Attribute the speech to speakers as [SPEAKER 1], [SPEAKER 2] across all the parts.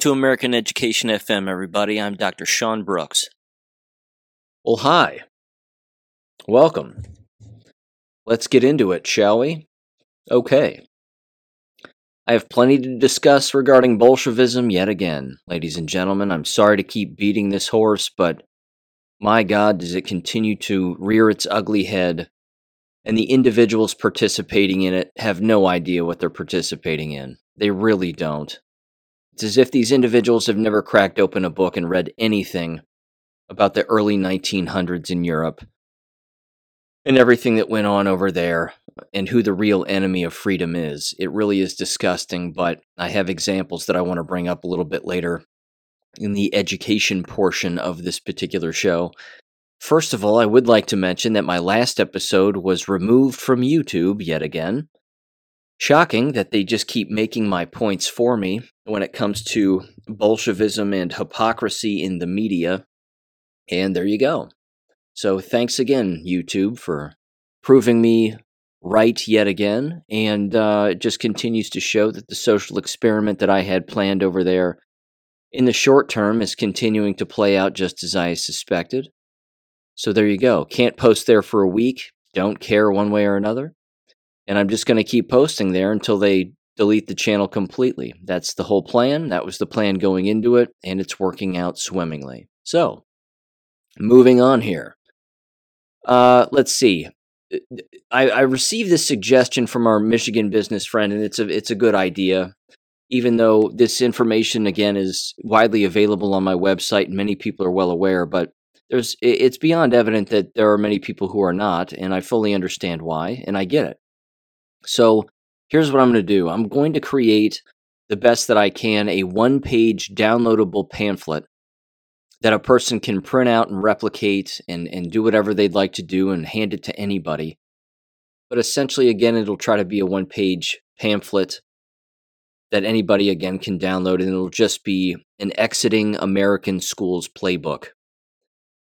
[SPEAKER 1] To American Education FM, everybody. I'm Dr. Sean Brooks.
[SPEAKER 2] Well, hi. Welcome. Let's get into it, shall we? Okay. I have plenty to discuss regarding Bolshevism yet again, ladies and gentlemen. I'm sorry to keep beating this horse, but my God, does it continue to rear its ugly head, and the individuals participating in it have no idea what they're participating in. They really don't. It's as if these individuals have never cracked open a book and read anything about the early 1900s in Europe and everything that went on over there and who the real enemy of freedom is. It really is disgusting, but I have examples that I want to bring up a little bit later in the education portion of this particular show. First of all, I would like to mention that my last episode was removed from YouTube yet again. Shocking that they just keep making my points for me when it comes to Bolshevism and hypocrisy in the media. And there you go. So thanks again, YouTube, for proving me right yet again. And uh, it just continues to show that the social experiment that I had planned over there in the short term is continuing to play out just as I suspected. So there you go. Can't post there for a week. Don't care one way or another and I'm just going to keep posting there until they delete the channel completely. That's the whole plan. That was the plan going into it, and it's working out swimmingly. So, moving on here. Uh, let's see. I, I received this suggestion from our Michigan business friend, and it's a it's a good idea. Even though this information again is widely available on my website, and many people are well aware, but there's it's beyond evident that there are many people who are not, and I fully understand why, and I get it. So here's what I'm going to do I'm going to create the best that I can a one page downloadable pamphlet that a person can print out and replicate and, and do whatever they'd like to do and hand it to anybody. But essentially, again, it'll try to be a one page pamphlet that anybody, again, can download, and it'll just be an exiting American schools playbook.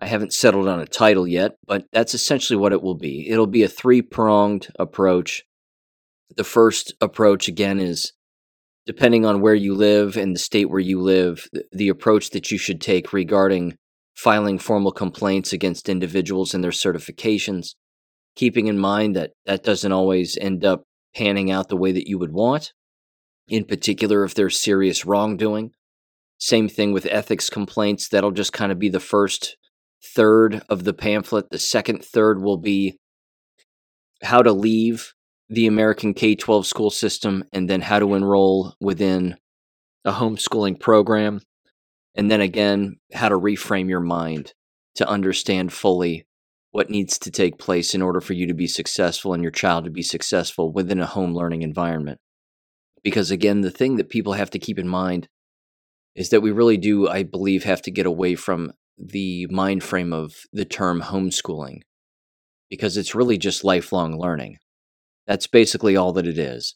[SPEAKER 2] I haven't settled on a title yet, but that's essentially what it will be. It'll be a three pronged approach the first approach, again, is depending on where you live and the state where you live, the approach that you should take regarding filing formal complaints against individuals and their certifications, keeping in mind that that doesn't always end up panning out the way that you would want, in particular if there's serious wrongdoing. Same thing with ethics complaints, that'll just kind of be the first third of the pamphlet. The second third will be how to leave the American K 12 school system and then how to enroll within a homeschooling program. And then again, how to reframe your mind to understand fully what needs to take place in order for you to be successful and your child to be successful within a home learning environment. Because again, the thing that people have to keep in mind is that we really do, I believe, have to get away from the mind frame of the term homeschooling because it's really just lifelong learning. That's basically all that it is.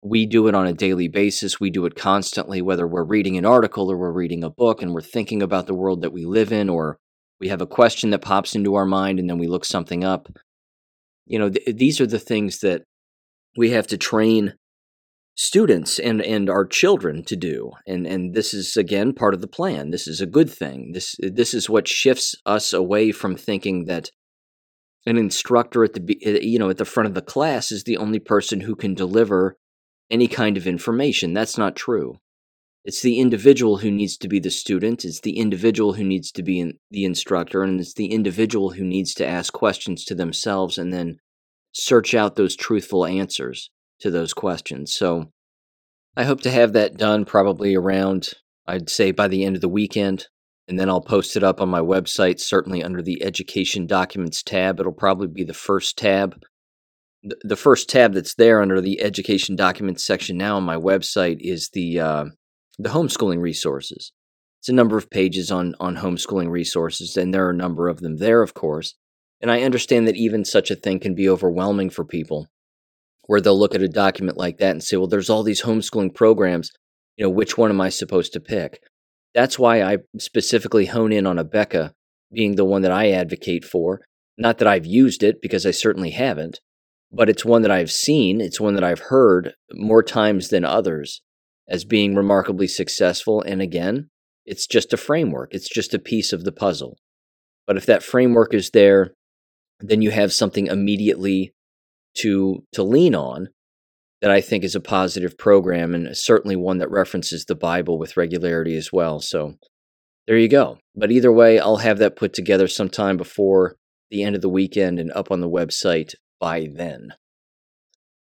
[SPEAKER 2] We do it on a daily basis. We do it constantly, whether we're reading an article or we're reading a book and we're thinking about the world that we live in, or we have a question that pops into our mind and then we look something up. You know, th- these are the things that we have to train students and and our children to do and and this is again part of the plan this is a good thing this this is what shifts us away from thinking that an instructor at the eh, you know at the front of the class is the only person who can deliver any kind of information. That's not true. It's the individual who needs to be the student it's the individual who needs to be the instructor and it's the individual who needs to ask questions to themselves and then search out those truthful answers to those questions. So i hope to have that done probably around i'd say by the end of the weekend and then I'll post it up on my website, certainly under the Education Documents tab. It'll probably be the first tab. The first tab that's there under the Education Documents section now on my website is the uh, the homeschooling resources. It's a number of pages on on homeschooling resources, and there are a number of them there, of course. And I understand that even such a thing can be overwhelming for people, where they'll look at a document like that and say, "Well, there's all these homeschooling programs. You know, which one am I supposed to pick?" That's why I specifically hone in on Abeka being the one that I advocate for. Not that I've used it, because I certainly haven't, but it's one that I've seen, it's one that I've heard more times than others. as being remarkably successful. And again, it's just a framework, it's just a piece of the puzzle. But if that framework is there, then you have something immediately to to lean on that I think is a positive program and certainly one that references the Bible with regularity as well. So there you go. But either way, I'll have that put together sometime before the end of the weekend and up on the website by then.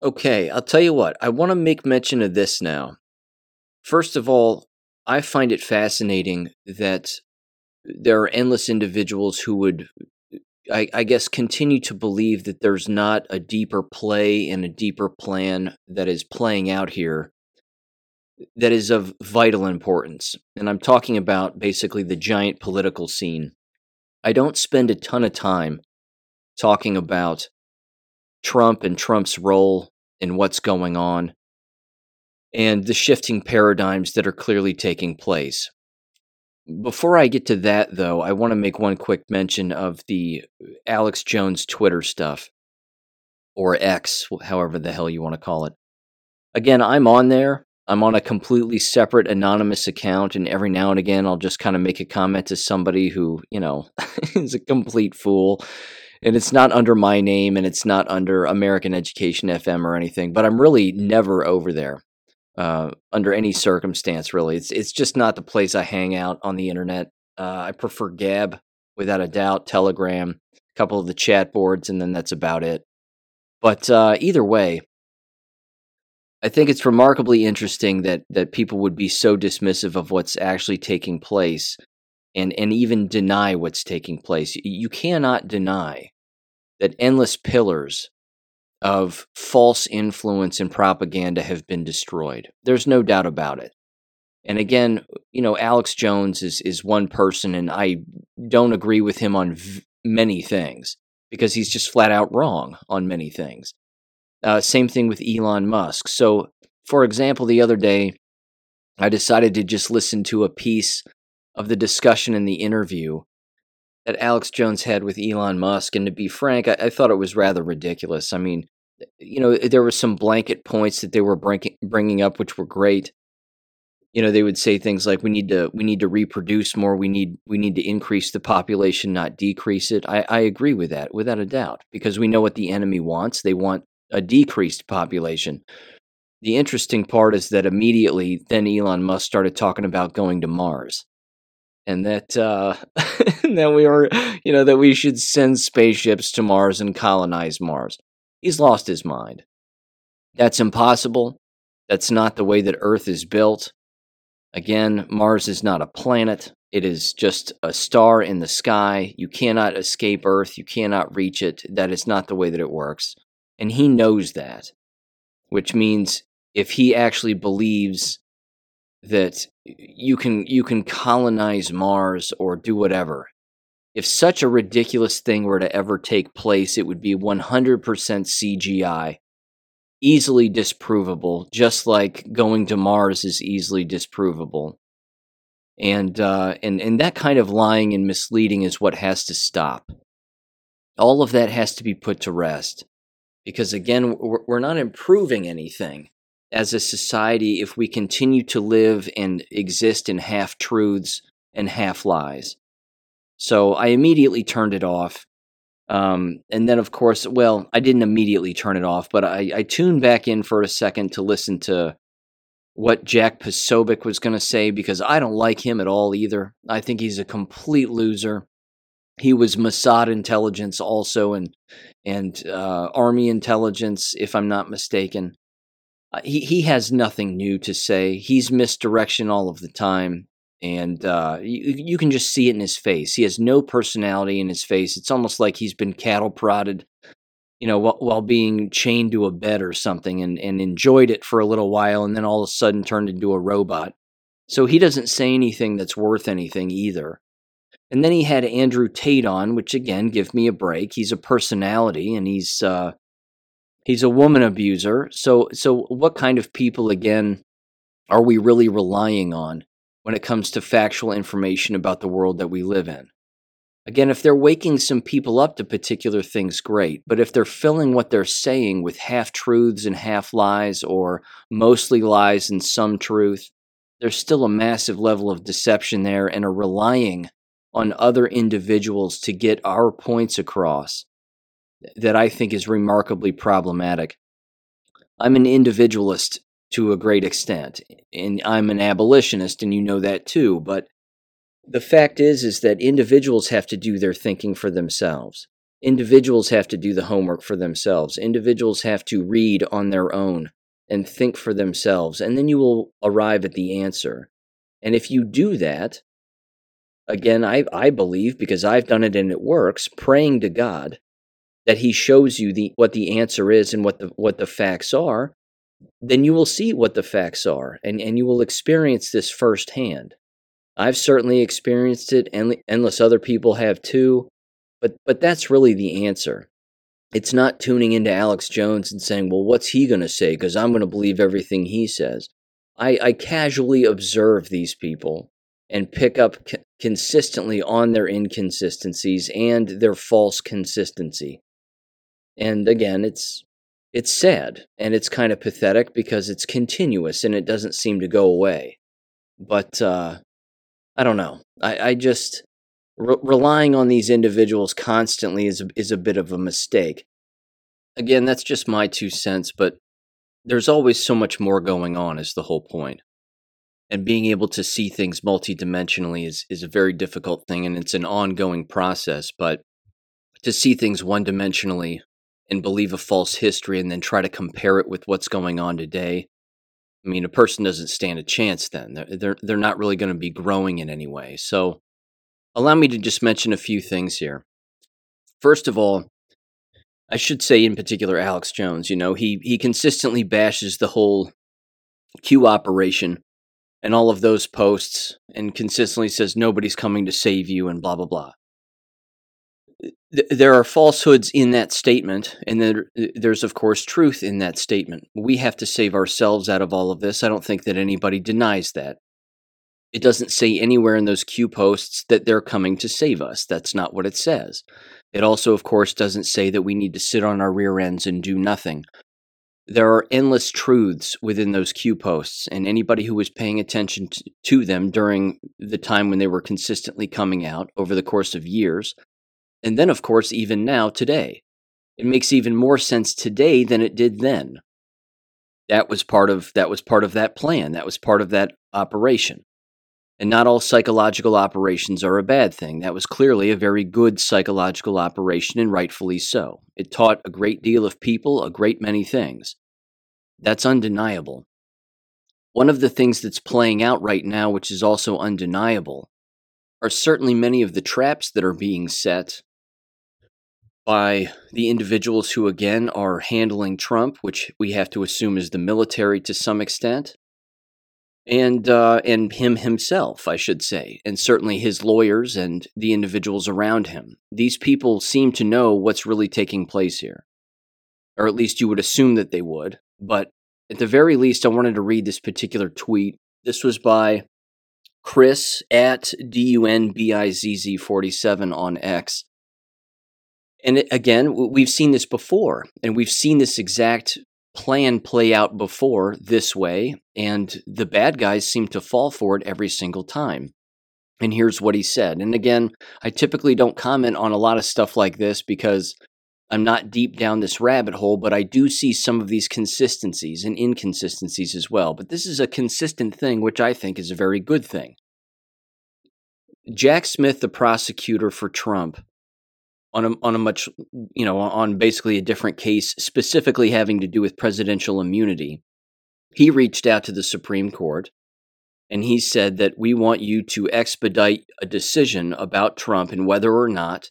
[SPEAKER 2] Okay, I'll tell you what, I want to make mention of this now. First of all, I find it fascinating that there are endless individuals who would, I, I, guess, continue to believe that there's not a deeper play and a deeper plan that is playing out here that is of vital importance. And I'm talking about basically the giant political scene. I don't spend a ton of time talking about Trump and Trump's role in what's going on and the shifting paradigms that are clearly taking place. Before I get to that, though, I want to make one quick mention of the uh, Alex Jones Twitter stuff, or X, however the hell you want to call it. Again, I'm on there. I'm on a completely separate anonymous account, and every now and again, I'll just kind of make a comment to somebody who, you know, is a complete fool. And it's not under my name and it's not under American Education FM or anything, but I'm really never over there uh, under any circumstance, really. It's, it's just not the place I hang out on the internet. Uh, I prefer Gab, without a doubt, Telegram, a couple of the chat boards, and then that's about it. But uh, either way, I think it's remarkably interesting that that people would be so dismissive of what's actually taking place and and even deny what's taking place. You cannot deny that endless pillars of false influence and propaganda have been destroyed. There's no doubt about it. And again, you know, Alex Jones is is one person and I don't agree with him on v- many things because he's just flat out wrong on many things. Uh, same thing with Elon Musk. So, for example, the other day, I decided to just listen to a piece of the discussion in the interview that Alex Jones had with Elon Musk. And to be frank, I, I thought it was rather ridiculous. I mean, you know, there were some blanket points that they were bringing up, which were great. You know, they would say things like, "We need to, we need to reproduce more. We need, we need to increase the population, not decrease it." I, I agree with that, without a doubt, because we know what the enemy wants. They want a decreased population. The interesting part is that immediately then Elon Musk started talking about going to Mars. And that uh, that we were, you know, that we should send spaceships to Mars and colonize Mars. He's lost his mind. That's impossible. That's not the way that Earth is built. Again, Mars is not a planet. It is just a star in the sky. You cannot escape Earth. You cannot reach it. That is not the way that it works. And he knows that, which means if he actually believes that you can you can colonize Mars or do whatever. If such a ridiculous thing were to ever take place, it would be 100% CGI, easily disprovable, just like going to Mars is easily disprovable. And uh, and and that kind of lying and misleading is what has to stop. All of that has to be put to rest because again we're not improving anything as a society if we continue to live and exist in half truths and half lies so i immediately turned it off. Um, and then of course well i didn't immediately turn it off but i, I tuned back in for a second to listen to what jack posobiec was going to say because i don't like him at all either. I think he's a complete loser. He was Mossad intelligence also, and and uh, army intelligence, if I'm not mistaken. Uh, he he has nothing new to say. He's misdirection all of the time, and uh, you you can just see it in his face. He has no personality in his face. It's almost like he's been cattle prodded, you know, while, while being chained to a bed or something, and and enjoyed it for a little while, and then all of a sudden turned into a robot. So he doesn't say anything that's worth anything either. And then he had Andrew Tate on, which again, give me a break. He's a personality, and he's uh, he's a woman abuser. So, so what kind of people again are we really relying on when it comes to factual information about the world that we live in? Again, if they're waking some people up to particular things, great. But if they're filling what they're saying with half truths and half lies, or mostly lies and some truth, there's still a massive level of deception there and are relying on other individuals to get our points across that I think is remarkably problematic. I'm an individualist to a great extent, and I'm an abolitionist, and you know that too, but the fact is is that individuals have to do their thinking for themselves. Individuals have to do the homework for themselves. Individuals have to read on their own and think for themselves and then you will arrive at the answer. And if you do that again i i believe because i've done it and it works praying to god that he shows you the what the answer is and what the what the facts are then you will see what the facts are and and you will experience this firsthand I've certainly experienced it, and endless other people have too. But but that's really the answer. It's not tuning into Alex Jones and saying, "Well, what's he going to say?" Because I'm going to believe everything he says. I, I casually observe these people and pick up c- consistently on their inconsistencies and their false consistency. And again, it's it's sad and it's kind of pathetic because it's continuous and it doesn't seem to go away. But uh, I don't know. I, I just re- relying on these individuals constantly is a, is a bit of a mistake. Again, that's just my two cents, but there's always so much more going on. Is the whole point. And being able to see things multidimensionally is is a very difficult thing, and it's an ongoing process. But to see things one dimensionally and believe a false history and then try to compare it with what's going on today I mean, a person doesn't stand a chance then. They're, they're, they're not really going to be growing in any way. So, allow me to just mention a few things here. First of all, I should say in particular Alex Jones, you know, he he consistently bashes the whole Q operation and all of those posts and consistently says nobody's coming to save you and blah blah blah there are falsehoods in that statement, and there, uh, there's, of course, truth in that statement. We have to save ourselves out of all of this. I don't think that anybody denies that. It doesn't say anywhere in those Q posts that they're coming to save us. That's not what it says. It also, of course, doesn't say that we need to sit on our rear ends and do nothing. There are endless truths within those Q posts, and anybody who was paying attention to them during the time when they were consistently coming out over the course of years and then, of course, even now, today. It makes even more sense today than it did then. That was part of that was part of that plan. That was part of that operation. And not all psychological operations are a bad thing. That was clearly a very good psychological operation, and rightfully so. It taught a great deal of people a great many things. That's undeniable. One of the things that's playing out right now, which is also undeniable, are certainly many of the traps that are being set by the individuals who, again, are handling Trump, which we have to assume is the military to some extent, and uh, and him himself, I should say, and certainly his lawyers and the individuals around him. These people seem to know what's really taking place here, or at least you would assume that they would. But at the very least, I wanted to read this particular tweet. This was by Chris at DUNBIZZ47 on X. And again, we've seen this before, and we've seen this exact plan play out before this way, and the bad guys seem to fall for it every single time. And here's what he said. And again, I typically don't comment on a lot of stuff like this because I'm not deep down this rabbit hole, but I do see some of these consistencies and inconsistencies as well. But this is a consistent thing, which I think is a very good thing. Jack Smith, the prosecutor for Trump, on a on a much you know on basically a different case specifically having to do with presidential immunity. He reached out to the supreme court and he said that we want you to expedite a decision about Trump and whether or not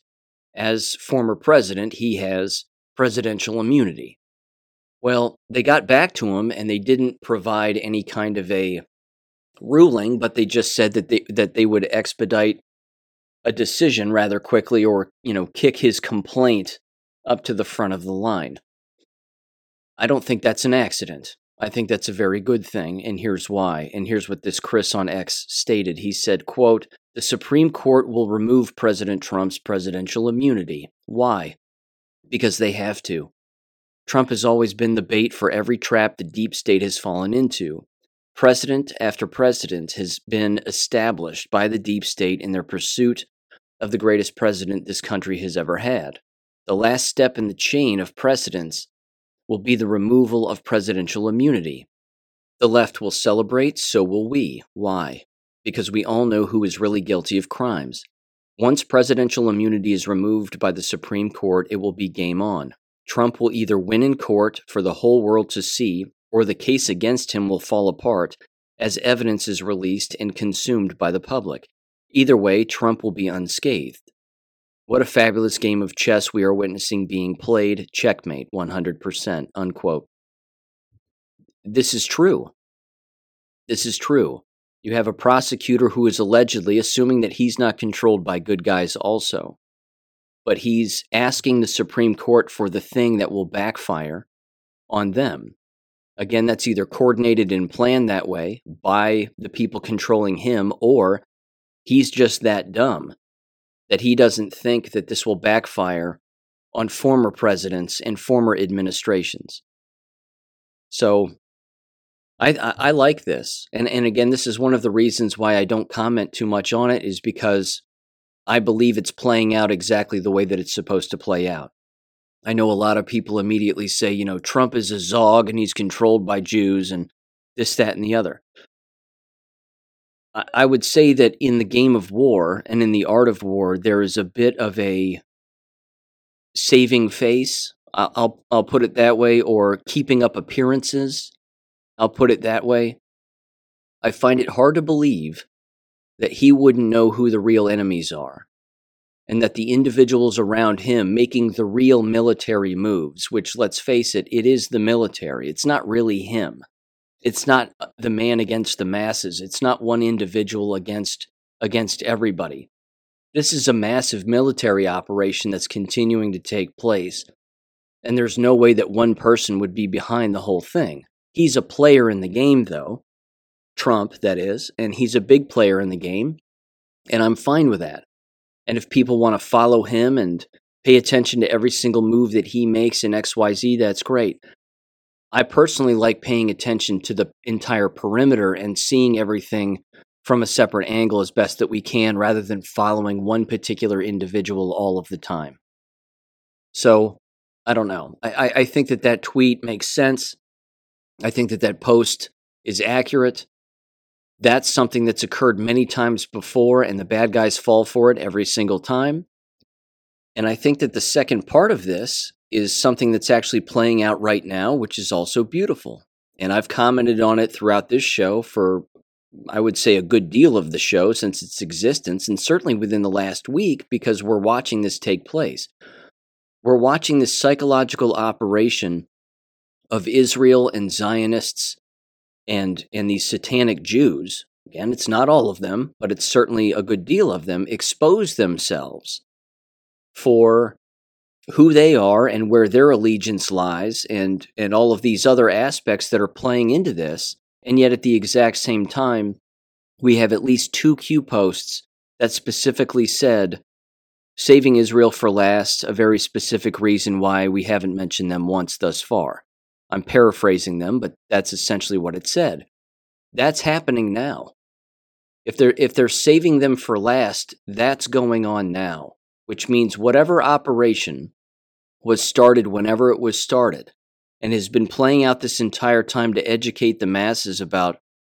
[SPEAKER 2] as former president he has presidential immunity. Well they got back to him and they didn't provide any kind of a ruling but they just said that they that they would expedite a decision rather quickly or, you know, kick his complaint up to the front of the line. I don't think that's an accident. I think that's a very good thing, and here's why. And here's what this Chris on X stated. He said, quote, the Supreme Court will remove President Trump's presidential immunity. Why? Because they have to. Trump has always been the bait for every trap the deep state has fallen into. Precedent after precedent has been established by the deep state in their pursuit of the greatest president this country has ever had. The last step in the chain of precedents will be the removal of presidential immunity. The left will celebrate, so will we. Why? Because we all know who is really guilty of crimes. Once presidential immunity is removed by the Supreme Court, it will be game on. Trump will either win in court for the whole world to see, or the case against him will fall apart as evidence is released and consumed by the public. Either way, Trump will be unscathed. What a fabulous game of chess we are witnessing being played. Checkmate, 100%. Unquote. This is true. This is true. You have a prosecutor who is allegedly assuming that he's not controlled by good guys, also but he's asking the Supreme Court for the thing that will backfire on them. Again, that's either coordinated and planned that way by the people controlling him, or he's just that dumb that he doesn't think that this will backfire on former presidents and former administrations. So I, I, like this. And, and again, this is one of the reasons why I don't comment too much on it, is because I believe it's playing out exactly the way that it's supposed to play out. I know a lot of people immediately say, you know, Trump is a Zog and he's controlled by Jews and this, that, and the other. I would say that in the game of war and in the art of war, there is a bit of a saving face. I'll, I'll put it that way, or keeping up appearances. I'll put it that way. I find it hard to believe that he wouldn't know who the real enemies are, and that the individuals around him making the real military moves, which, let's face it, it is the military, it's not really him. It's not uh, the man against the masses. It's not one individual against against everybody. This is a massive military operation that's continuing to take place. And there's no way that one person would be behind the whole thing. He's a player in the game, though, Trump, that is, and he's a big player in the game, and I'm fine with that. And if people want to follow him and pay attention to every single move that he makes in XYZ, that's great. I personally like paying attention to the entire perimeter and seeing everything from a separate angle as best that we can rather than following one particular individual all of the time. So, I don't know. I, I think that that tweet makes sense. I think that that post is accurate. That's something that's occurred many times before, and the bad guys fall for it every single time. And I think that the second part of this is something that's actually playing out right now, which is also beautiful. And I've commented on it throughout this show for, I would say, a good deal of the show since its existence, and certainly within the last week because we're watching this take place. We're watching this psychological operation of Israel and Zionists and and these satanic Jews, again, it's not all of them, but it's certainly a good deal of them, expose themselves for who they are and where their allegiance lies and and all of these other aspects that are playing into this. And yet at the exact same time, we have at least two Q posts that specifically said saving Israel for last, a very specific reason why we haven't mentioned them once thus far. I'm paraphrasing them, but that's essentially what it said. That's happening now. If they're if they're saving them for last, that's going on now, which means whatever operation was started whenever it was started and has been playing out this entire time to educate the masses about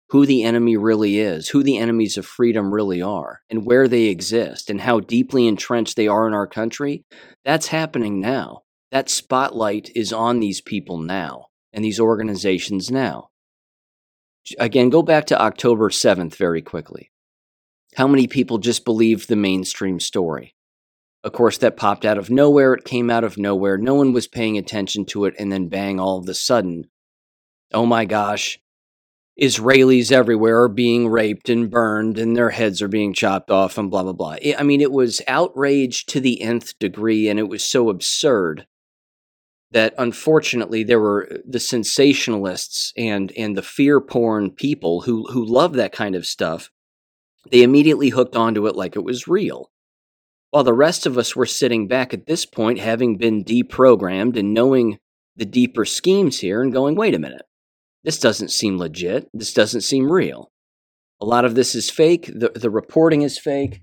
[SPEAKER 2] who the enemy really is, who the enemies of freedom really are, and where they exist, and how deeply entrenched they are in our country, that's happening now that spotlight is on these people now and these organizations now. Again, go back to October 7th very quickly. How many people just believed the mainstream story? Of course, that popped out of nowhere. It came out of nowhere. No one was paying attention to it. And then, bang, all of a sudden, oh my gosh, Israelis everywhere are being raped and burned and their heads are being chopped off and blah, blah, blah. I mean, it was outrage to the nth degree and it was so absurd that unfortunately there were uh, the sensationalists and and the fear porn people who who love that kind of stuff They immediately hooked onto it like it was real. While the rest of us were sitting back at this point, having been deprogrammed and knowing the deeper schemes here and going, wait a minute, this doesn't seem legit. This doesn't seem real. A lot of this is fake. The, the reporting is fake.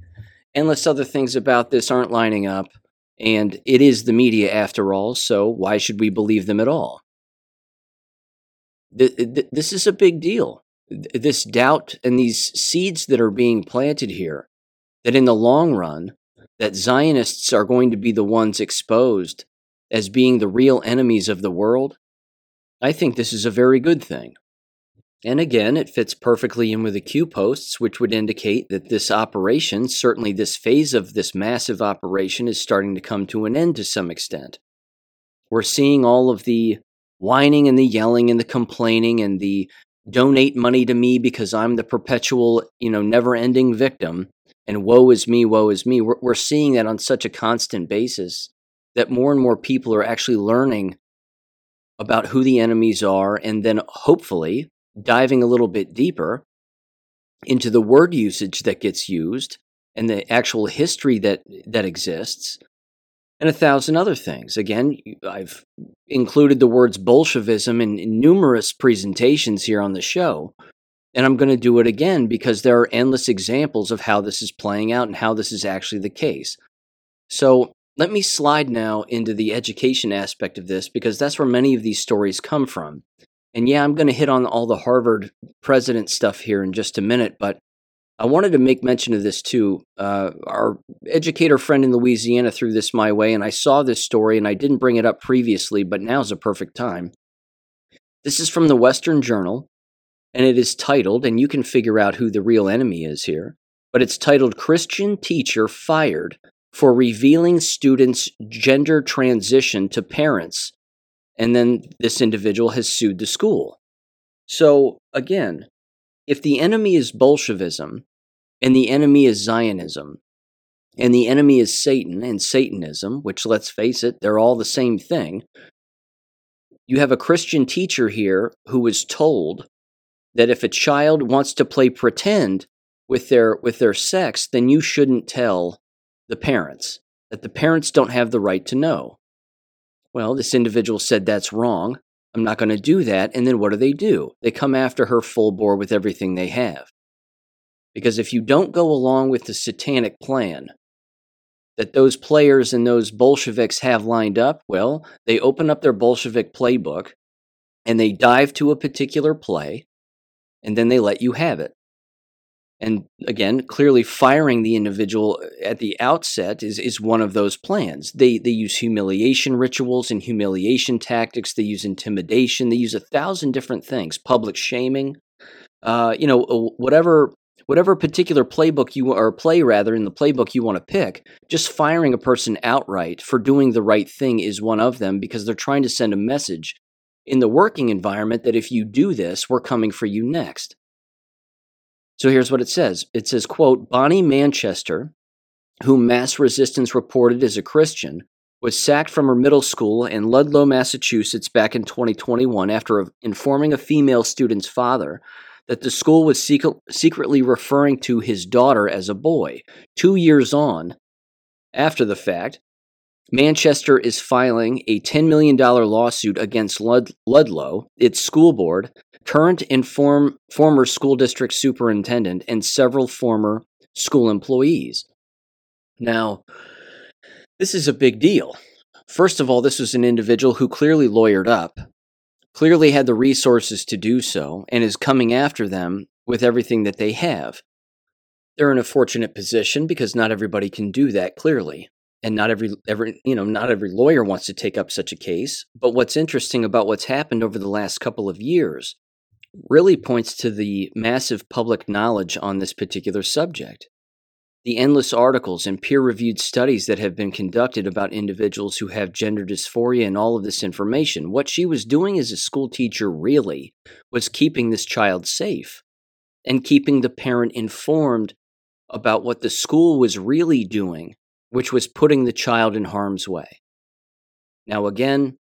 [SPEAKER 2] Endless other things about this aren't lining up. And it is the media after all, so why should we believe them at all? This is a big deal. This doubt and these seeds that are being planted here, that in the long run, that Zionists are going to be the ones exposed as being the real enemies of the world, I think this is a very good thing. And again, it fits perfectly in with the Q posts, which would indicate that this operation, certainly this phase of this massive operation, is starting to come to an end to some extent. We're seeing all of the whining and the yelling and the complaining and the donate money to me because I'm the perpetual, you know, never ending victim and woe is me, woe is me. We're, we're seeing that on such a constant basis that more and more people are actually learning about who the enemies are and then hopefully diving a little bit deeper into the word usage that gets used and the actual history that that exists and a thousand other things again i've included the words bolshevism in, in numerous presentations here on the show and i'm going to do it again because there are endless examples of how this is playing out and how this is actually the case so let me slide now into the education aspect of this because that's where many of these stories come from and yeah, I'm going to hit on all the Harvard president stuff here in just a minute, but I wanted to make mention of this too. Uh, our educator friend in Louisiana threw this my way, and I saw this story, and I didn't bring it up previously, but now's a perfect time. This is from the Western Journal, and it is titled, and you can figure out who the real enemy is here, but it's titled Christian Teacher Fired for Revealing Students' Gender Transition to Parents and then this individual has sued the school. So, again, if the enemy is Bolshevism, and the enemy is Zionism, and the enemy is Satan and Satanism, which let's face it, they're all the same thing. You have a Christian teacher here who was told that if a child wants to play pretend with their with their sex, then you shouldn't tell the parents. That the parents don't have the right to know. Well, this individual said that's wrong. I'm not going to do that. And then what do they do? They come after her full bore with everything they have. Because if you don't go along with the satanic plan that those players and those Bolsheviks have lined up, well, they open up their Bolshevik playbook and they dive to a particular play and then they let you have it. And again, clearly firing the individual at the outset is, is one of those plans. They, they use humiliation rituals and humiliation tactics. They use intimidation. They use a thousand different things, public shaming. Uh, you know, uh, whatever whatever particular playbook you or play rather in the playbook you want to pick, just firing a person outright for doing the right thing is one of them because they're trying to send a message in the working environment that if you do this, we're coming for you next. So here's what it says. It says, quote, Bonnie Manchester, whom mass resistance reported as a Christian, was sacked from her middle school in Ludlow, Massachusetts back in 2021 after informing a female student's father that the school was secretly referring to his daughter as a boy. Two years on, after the fact, Manchester is filing a $10 million lawsuit against Lud- Ludlow, its school board, current and form, former school district superintendent, and several former school employees. Now, this is a big deal. First of all, this was an individual who clearly lawyered up, clearly had the resources to do so, and is coming after them with everything that they have. They're in a fortunate position because not everybody can do that clearly and not every every you know not every lawyer wants to take up such a case but what's interesting about what's happened over the last couple of years really points to the massive public knowledge on this particular subject. The endless articles and peer reviewed studies that have been conducted about individuals who have gender dysphoria and all of this information. What she was doing as a school teacher really was keeping this child safe and keeping the parent informed about what the school was really doing, which was putting the child in harm's way. Now, again,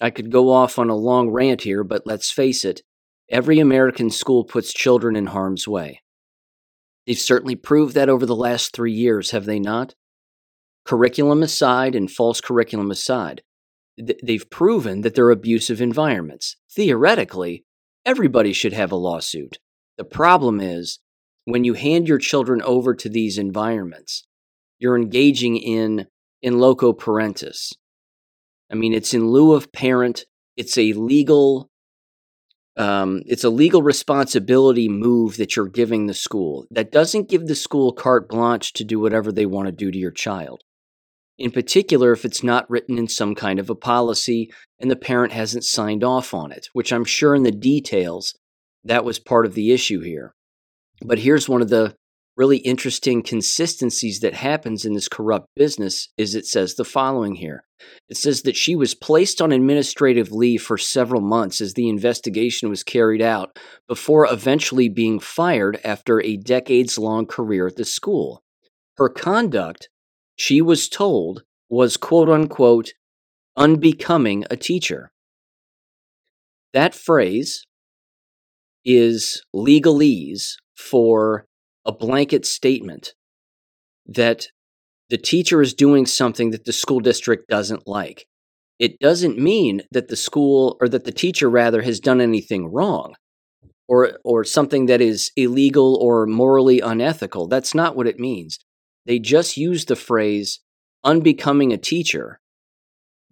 [SPEAKER 2] I could go off on a long rant here, but let's face it, Every American school puts children in harm's way. They've certainly proved that over the last three years, have they not? Curriculum aside and false curriculum aside, th- they've proven that they're abusive environments. Theoretically, everybody should have a lawsuit. The problem is when you hand your children over to these environments, you're engaging in in loco parentis. I mean, it's in lieu of parent. It's a legal um, it's a legal responsibility move that you're giving the school. That doesn't give the school carte blanche to do whatever they want to do to your child. In particular, if it's not written in some kind of a policy and the parent hasn't signed off on it, which I'm sure in the details that was part of the issue here. But here's one of the really interesting consistencies that happens in this corrupt business is it says the following here. It says that she was placed on administrative leave for several months as the investigation was carried out before eventually being fired after a decades long career at the school. Her conduct, she was told, was quote unquote unbecoming a teacher. That phrase is legalese for a blanket statement that the teacher is doing something that the school district doesn't like. It doesn't mean that the school or that the teacher rather has done anything wrong or or something that is illegal or morally unethical. That's not what it means. They just use the phrase unbecoming a teacher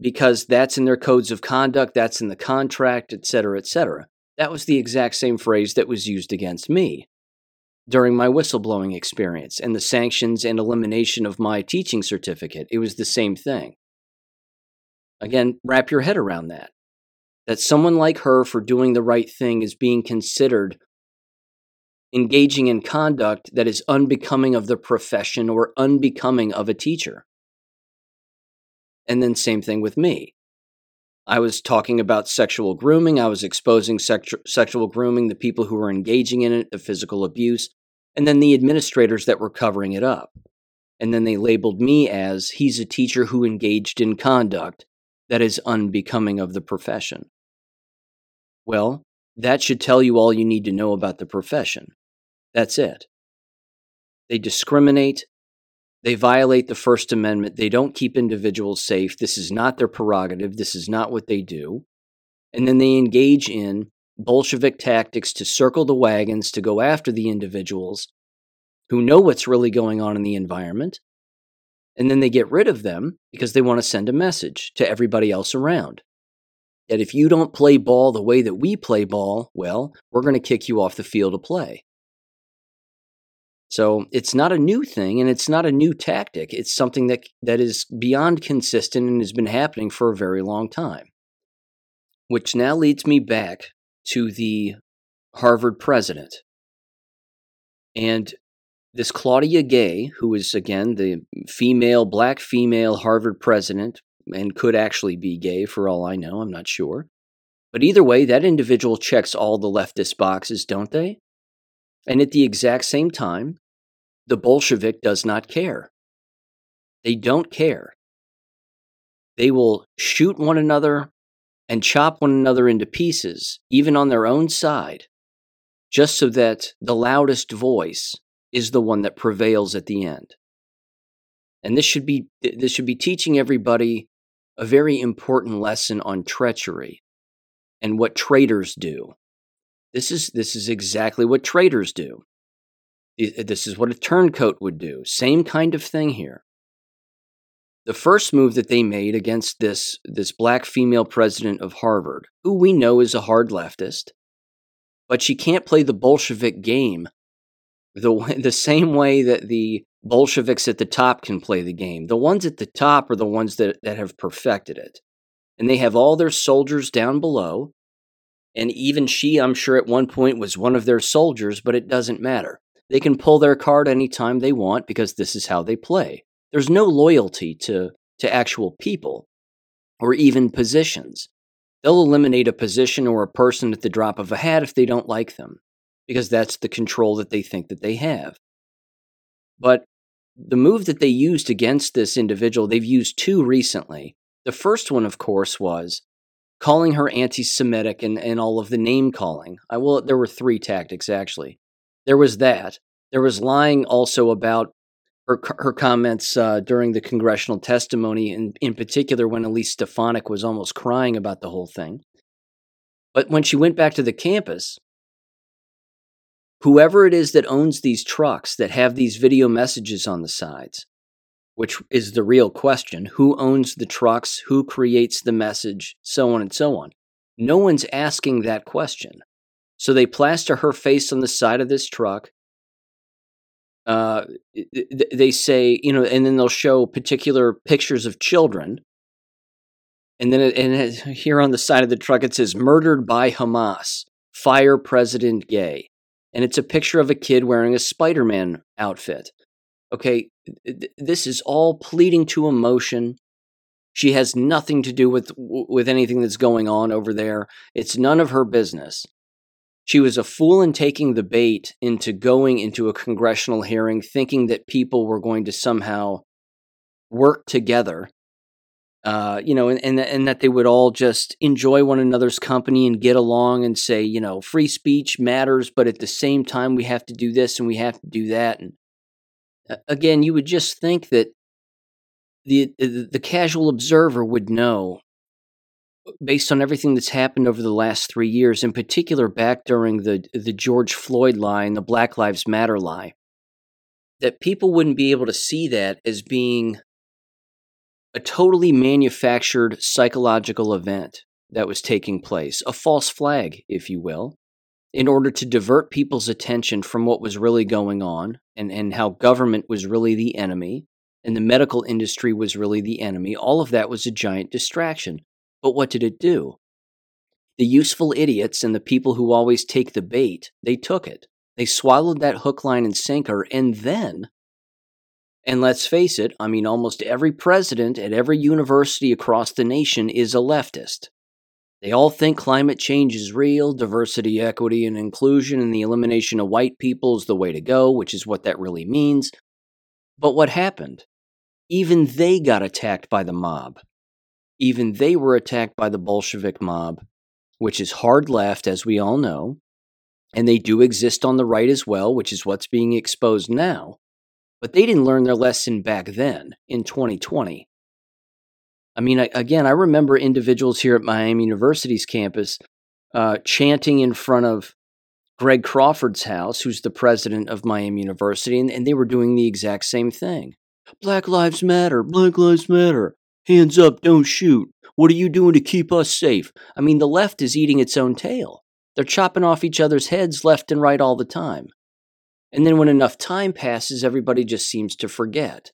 [SPEAKER 2] because that's in their codes of conduct, that's in the contract, et cetera, et cetera. That was the exact same phrase that was used against me during my whistleblowing experience and the sanctions and elimination of my teaching certificate. It was the same thing. Again, wrap your head around that. That someone like her, for doing the right thing, is being considered engaging in conduct that is unbecoming of the profession or unbecoming of a teacher. And then, same thing with me. I was talking about sexual grooming. I was exposing sexu- sexual grooming, the people who were engaging in it, the physical abuse, and then the administrators that were covering it up. And then they labeled me as he's a teacher who engaged in conduct that is unbecoming of the profession. Well, that should tell you all you need to know about the profession. That's it. They discriminate, they violate the First Amendment. They don't keep individuals safe. This is not their prerogative. This is not what they do. And then they engage in Bolshevik tactics to circle the wagons to go after the individuals who know what's really going on in the environment. And then they get rid of them because they want to send a message to everybody else around that if you don't play ball the way that we play ball, well, we're going to kick you off the field of play. So it's not a new thing and it's not a new tactic. It's something that, that is beyond consistent and has been happening for a very long time. Which now leads me back to the Harvard president. And this Claudine Gay, who is again the female, black female Harvard president, and could actually be gay for all I know, I'm not sure. But either way, that individual checks all the leftist boxes, don't they? And at the exact same time, the Bolshevik does not care. They don't care. They will shoot one another and chop one another into pieces, even on their own side, just so that the loudest voice is the one that prevails at the end. And this should be this should be teaching everybody a very important lesson on treachery and what traitors do. This is, this is exactly what traitors do. This is what a turncoat would do. Same kind of thing here. The first move that they made against this, this black female president of Harvard, who we know is a hard leftist, but she can't play the Bolshevik game the, the same way that the Bolsheviks at the top can play the game. The ones at the top are the ones that, that have perfected it. And they have all their soldiers down below and even she, I'm sure at one point was one of their soldiers, but it doesn't matter. They can pull their card anytime they want because this is how they play. There's no loyalty to, to actual people or even positions. They'll eliminate a position or a person at the drop of a hat if they don't like them because that's the control that they think that they have. But the move that they used against this individual, they've used two recently. The first one, of course, was calling her anti-Semitic and, and all of the name calling. I will. There were three tactics actually. There was that. there was lying also about her her comments uh, during the congressional testimony, in in particular when Elise Stefanik was almost crying about the whole thing. But when she went back to the campus, whoever it is that owns these trucks that have these video messages on the sides, which is the real question who owns the trucks, who creates the message, so on and so on. No one's asking that question. So they plaster her face on the side of this truck uh, they say, you know, and then they'll show particular pictures of children. And then it, and it, here on the side of the truck, it says murdered by Hamas, fire President Gay. And it's a picture of a kid wearing a Spider Man outfit. Okay, this is all pleading to emotion. She has nothing to do with with anything that's going on over there. It's none of her business. She was a fool in taking the bait into going into a congressional hearing, thinking that people were going to somehow work together, uh, you know, and, and, and that they would all just enjoy one another's company and get along and say, you know, free speech matters, but at the same time, we have to do this and we have to do that. And uh, again, you would just think that the, the, the casual observer would know based on everything that's happened over the last three years, in particular back during the the George Floyd lie and the Black Lives Matter lie, that people wouldn't be able to see that as being a totally manufactured psychological event that was taking place, a false flag, if you will, in order to divert people's attention from what was really going on and, and how government was really the enemy and the medical industry was really the enemy. All of that was a giant distraction. But what did it do? The useful idiots and the people who always take the bait, they took it. They swallowed that hook, line, and sinker, and then, and let's face it, I mean, almost every president at every university across the nation is a leftist. They all think climate change is real, diversity, equity, and inclusion, and the elimination of white people is the way to go, which is what that really means. But what happened? Even they got attacked by the mob. Even they were attacked by the Bolshevik mob, which is hard left, as we all know. And they do exist on the right as well, which is what's being exposed now. But they didn't learn their lesson back then in 2020. I mean, I, again, I remember individuals here at Miami University's campus uh, chanting in front of Greg Crawford's house, who's the president of Miami University, and, and they were doing the exact same thing. Black Lives Matter, Black Lives Matter. Hands up, don't shoot. What are you doing to keep us safe? I mean, the left is eating its own tail. They're chopping off each other's heads left and right all the time. And then when enough time passes, everybody just seems to forget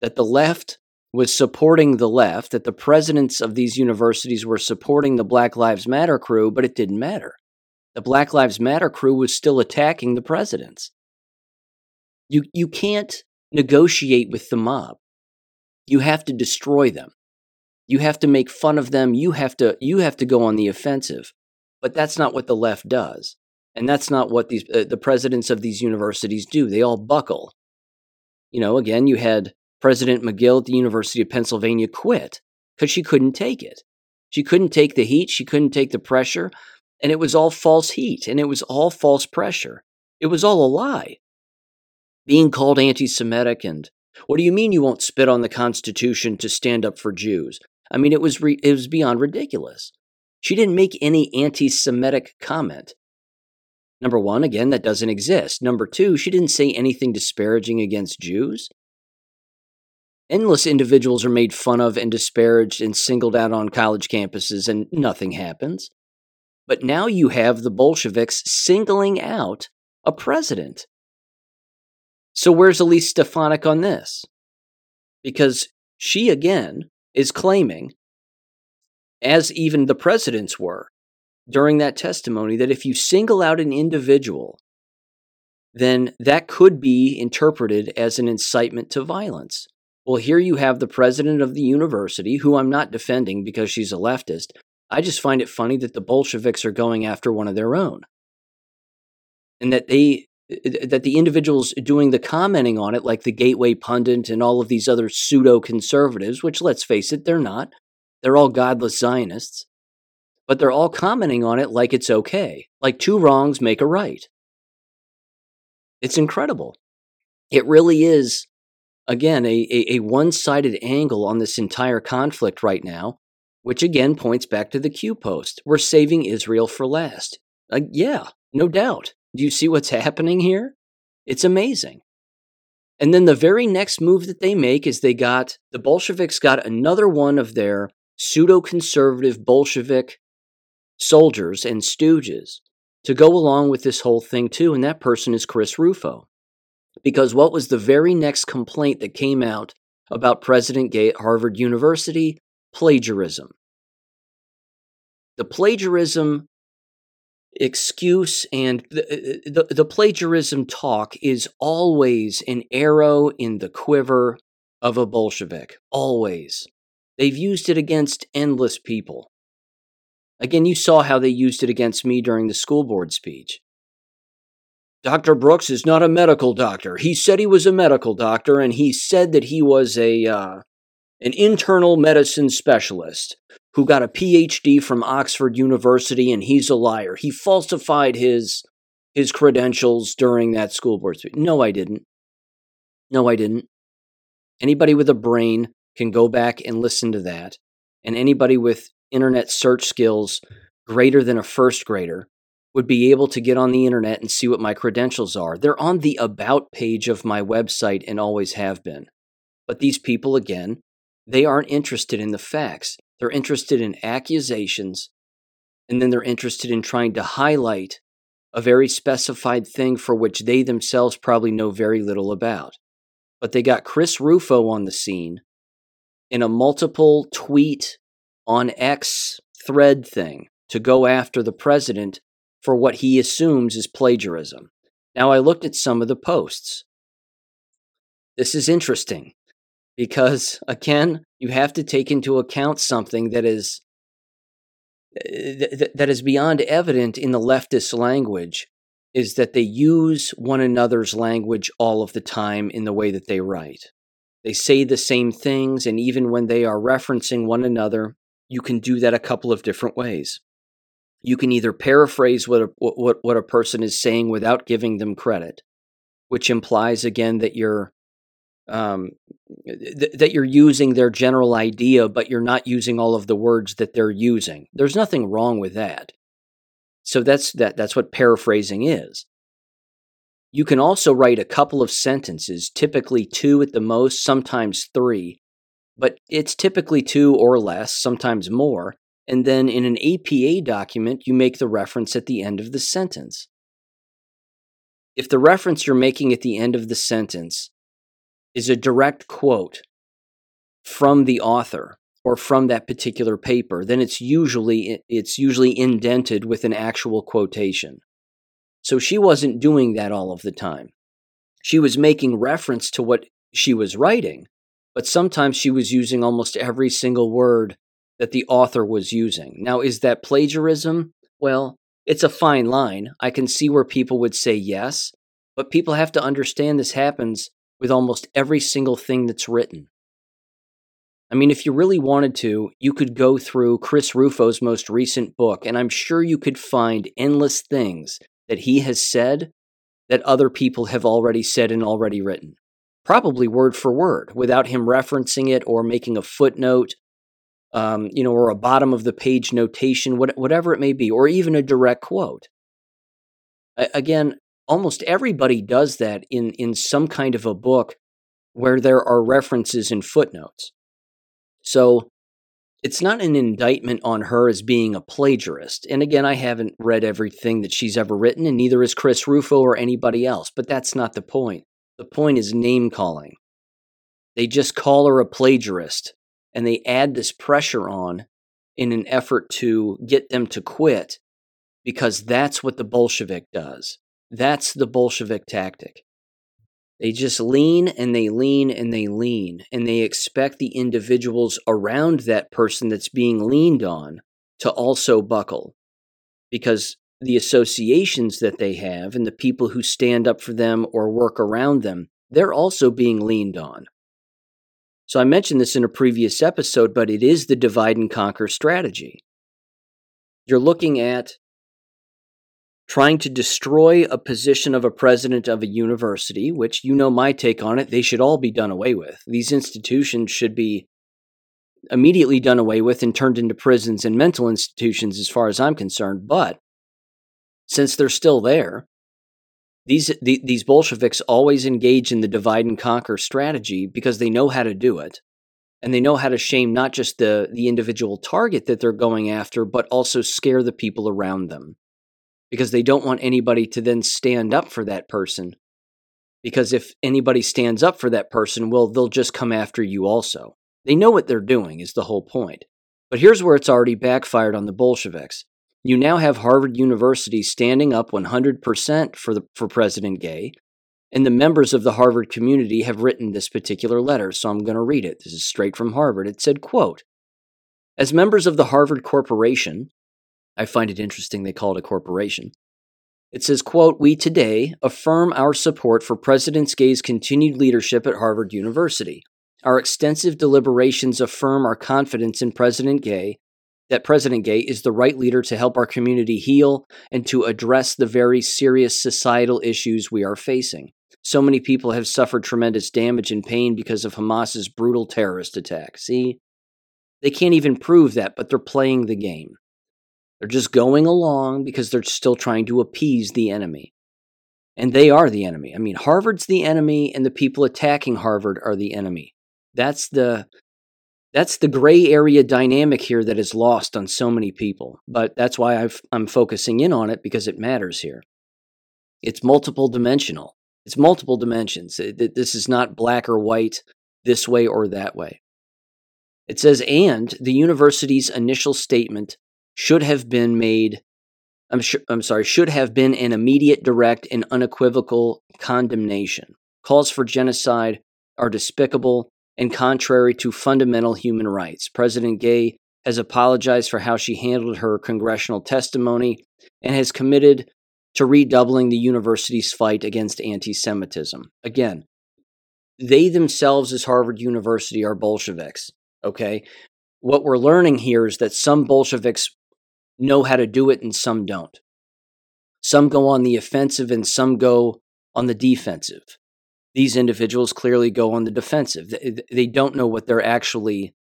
[SPEAKER 2] that the left was supporting the left, that the presidents of these universities were supporting the Black Lives Matter crew, but it didn't matter. The Black Lives Matter crew was still attacking the presidents. You, you can't negotiate with the mob you have to destroy them. You have to make fun of them. You have to you have to go on the offensive. But that's not what the left does. And that's not what these uh, the presidents of these universities do. They all buckle. You know, again, you had President Magill at the University of Pennsylvania quit because she couldn't take it. She couldn't take the heat, she couldn't take the pressure, and it was all false heat and it was all false pressure. It was all a lie. Being called anti Semitic and what do you mean you won't spit on the Constitution to stand up for Jews? I mean, it was, re- it was beyond ridiculous. She didn't make any anti Semitic comment. Number one, again, that doesn't exist. Number two, she didn't say anything disparaging against Jews. Endless individuals are made fun of and disparaged and singled out on college campuses, and nothing happens. But now you have the Bolsheviks singling out a president. So where's Elise Stefanik on this? Because she again is claiming, as even the presidents were during that testimony, that if you single out an individual, then that could be interpreted as an incitement to violence. Well, here you have the president of the university, who I'm not defending because she's a leftist. I just find it funny that the Bolsheviks are going after one of their own. And that they that the individuals doing the commenting on it, like the Gateway Pundit and all of these other pseudo conservatives, which let's face it, they're not. They're all godless Zionists. But they're all commenting on it like it's okay, like two wrongs make a right. It's incredible. It really is, again, a, a, a one sided angle on this entire conflict right now, which again points back to the Q post. We're saving Israel for last. Uh, yeah, no doubt. Do you see what's happening here? It's amazing. And then the very next move that they make is they got the Bolsheviks got another one of their pseudo conservative Bolshevik soldiers and stooges to go along with this whole thing too, and that person is Chris Rufo. Because what was the very next complaint that came out about President Gay at Harvard University? Plagiarism. The plagiarism excuse and the, the, the plagiarism talk is always an arrow in the quiver of a Bolshevik. Always. They've used it against endless people. Again, you saw how they used it against me during the school board speech. Dr. Brooks is not a medical doctor. He said he was a medical doctor, and he said that he was a uh, an internal medicine specialist who got a PhD from Oxford University, and he's a liar. He falsified his his credentials during that school board speech. No, I didn't. No, I didn't. Anybody with a brain can go back and listen to that, and anybody with internet search skills greater than a first grader would be able to get on the internet and see what my credentials are. They're on the About page of my website and always have been. But these people, again, they aren't interested in the facts. They're interested in accusations, and then they're interested in trying to highlight a very specified thing for which they themselves probably know very little about. But they got Chris Rufo on the scene in a multiple tweet on X thread thing to go after the president for what he assumes is plagiarism. Now, I looked at some of the posts. This is interesting because again you have to take into account something that is eh, that is beyond evident in the leftist language is that they use one another's language all of the time in the way that they write. They say the same things and even when they are referencing one another you can do that a couple of different ways. You can either paraphrase what a, what, what a person is saying without giving them credit which implies again that you're um, th- that you're using their general idea, but you're not using all of the words that they're using. There's nothing wrong with that. So that's that. That's what paraphrasing is. You can also write a couple of sentences, typically two at the most, sometimes three, but it's typically two or less, sometimes more. And then in an APA document, you make the reference at the end of the sentence. If the reference you're making at the end of the sentence is a direct quote from the author or from that particular paper, then it's usually it's usually indented with an actual quotation. So she wasn't doing that all of the time. She was making reference to what she was writing, but sometimes she was using almost every single word that the author was using. Now, is that plagiarism? Well, it's a fine line. I can see where people would say yes, but people have to understand this happens with almost every single thing that's written. I mean, if you really wanted to, you could go through Chris Rufo's most recent book, and I'm sure you could find endless things that he has said that other people have already said and already written. Probably word for word, without him referencing it or making a footnote, um, you know, or a bottom of the page notation, whatever it may be, or even a direct quote. Again, almost everybody does that in in some kind of a book where there are references and footnotes. So it's not an indictment on her as being a plagiarist. And again, I haven't read everything that she's ever written, and neither is Chris Rufo or anybody else, but that's not the point. The point is name calling. They just call her a plagiarist, and they add this pressure on in an effort to get them to quit because that's what the Bolshevik does. That's the Bolshevik tactic. They just lean and they lean and they lean, and they expect the individuals around that person that's being leaned on to also buckle. Because the associations that they have and the people who stand up for them or work around them, they're also being leaned on. So I mentioned this in a previous episode, but it is the divide and conquer strategy. You're looking at trying to destroy a position of a president of a university, which you know my take on it, they should all be done away with. These institutions should be immediately done away with and turned into prisons and mental institutions, as far as I'm concerned. But since they're still there, these the, these Bolsheviks always engage in the divide and conquer strategy because they know how to do it, and they know how to shame not just the the individual target that they're going after, but also scare the people around them, because they don't want anybody to then stand up for that person. Because if anybody stands up for that person, well, they'll just come after you also. They know what they're doing, is the whole point. But here's where it's already backfired on the Bolsheviks. You now have Harvard University standing up 100% for, the, for President Gay, and the members of the Harvard community have written this particular letter, so I'm going to read it. This is straight from Harvard. It said, quote, As members of the Harvard Corporation, I find it interesting they call it a corporation. It says, quote, We today affirm our support for President Gay's continued leadership at Harvard University. Our extensive deliberations affirm our confidence in President Gay that President Gay is the right leader to help our community heal and to address the very serious societal issues we are facing. So many people have suffered tremendous damage and pain because of Hamas's brutal terrorist attack. See? They can't even prove that, but they're playing the game. They're just going along because they're still trying to appease the enemy. And they are the enemy. I mean, Harvard's the enemy, and the people attacking Harvard are the enemy. That's the that's the gray area dynamic here that is lost on so many people. But that's why i am focusing in on it because it matters here. It's multiple dimensional. It's multiple dimensions. This is not black or white, this way or that way. It says, and the university's initial statement should have been made. I'm, sure, I'm sorry, should have been an immediate, direct, and unequivocal condemnation. Calls for genocide are despicable and contrary to fundamental human rights. President Gay has apologized for how she handled her congressional testimony and has committed to redoubling the university's fight against anti Semitism. Again, they themselves, as Harvard University, are Bolsheviks. Okay? What we're learning here is that some Bolsheviks know how to do it and some don't. Some go on the offensive and some go on the defensive these individuals clearly go on the defensive. They don't know what they're actually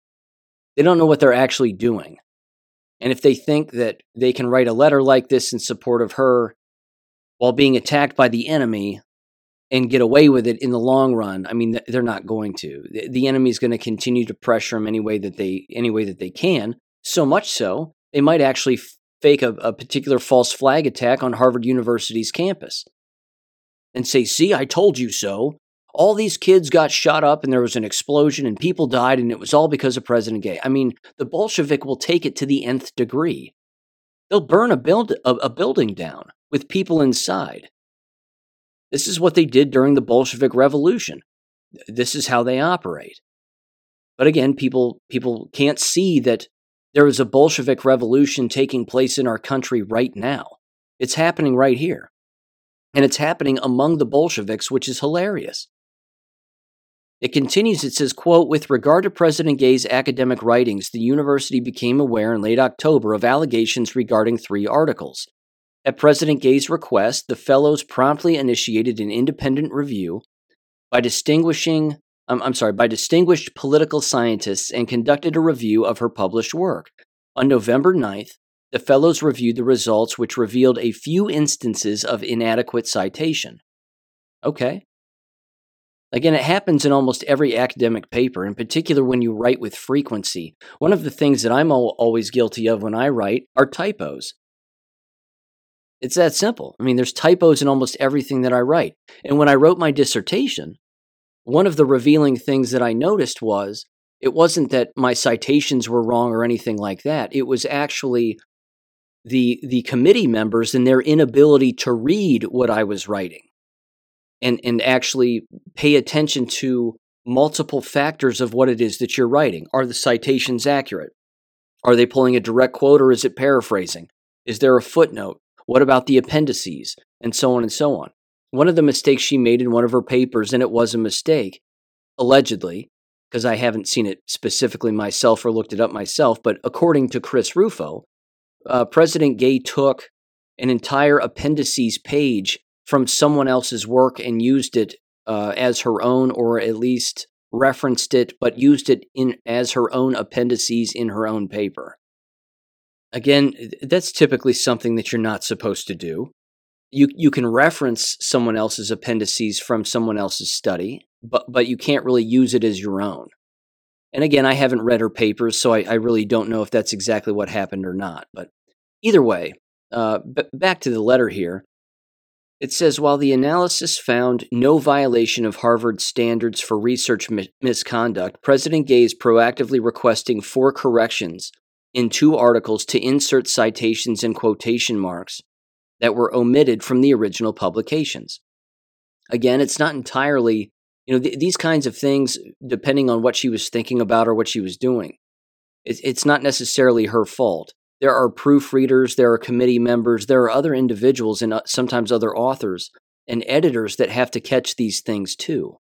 [SPEAKER 2] they don't know what they're actually doing. And if they think that they can write a letter like this in support of her while being attacked by the enemy and get away with it in the long run, I mean they're not going to. The enemy is going to continue to pressure them any way that they any way that they can. So much so, they might actually fake a, a particular false flag attack on Harvard University's campus and say, "See, I told you so." all these kids got shot up and there was an explosion and people died and it was all because of President Gay. I mean, the Bolshevik will take it to the nth degree. They'll burn a, build, a, a building down with people inside. This is what they did during the Bolshevik Revolution. This is how they operate. But again, people people can't see that there is a Bolshevik revolution taking place in our country right now. It's happening right here. And it's happening among the Bolsheviks, which is hilarious. It continues, it says, quote, with regard to President Gay's academic writings, the university became aware in late October of allegations regarding three articles. At President Gay's request, the fellows promptly initiated an independent review by distinguishing um, I'm sorry, by distinguished political scientists and conducted a review of her published work. On November 9th, the fellows reviewed the results, which revealed a few instances of inadequate citation. Okay. Again, it happens in almost every academic paper, in particular when you write with frequency. One of the things that I'm always guilty of when I write are typos. It's that simple. I mean, there's typos in almost everything that I write. And when I wrote my dissertation, one of the revealing things that I noticed was it wasn't that my citations were wrong or anything like that. It was actually the the committee members and their inability to read what I was writing and and actually pay attention to multiple factors of what it is that you're writing. Are the citations accurate? Are they pulling a direct quote or is it paraphrasing? Is there a footnote? What about the appendices? And so on and so on. One of the mistakes she made in one of her papers, and it was a mistake, allegedly, because I haven't seen it specifically myself or looked it up myself, but according to Chris Rufo, uh, President Gay took an entire appendices page from someone else's work and used it uh, as her own, or at least referenced it, but used it in as her own appendices in her own paper. Again, that's typically something that you're not supposed to do. You you can reference someone else's appendices from someone else's study, but but you can't really use it as your own. And again, I haven't read her papers, so I, I really don't know if that's exactly what happened or not. But either way, uh, b- back to the letter here. It says while the analysis found no violation of Harvard's standards for research mi- misconduct, President Gay is proactively requesting four corrections in two articles to insert citations and quotation marks that were omitted from the original publications. Again, it's not entirely, you know, th- these kinds of things, depending on what she was thinking about or what she was doing, it- it's not necessarily her fault there are proofreaders, there are committee members, there are other individuals and uh, sometimes other authors and editors that have to catch these things too.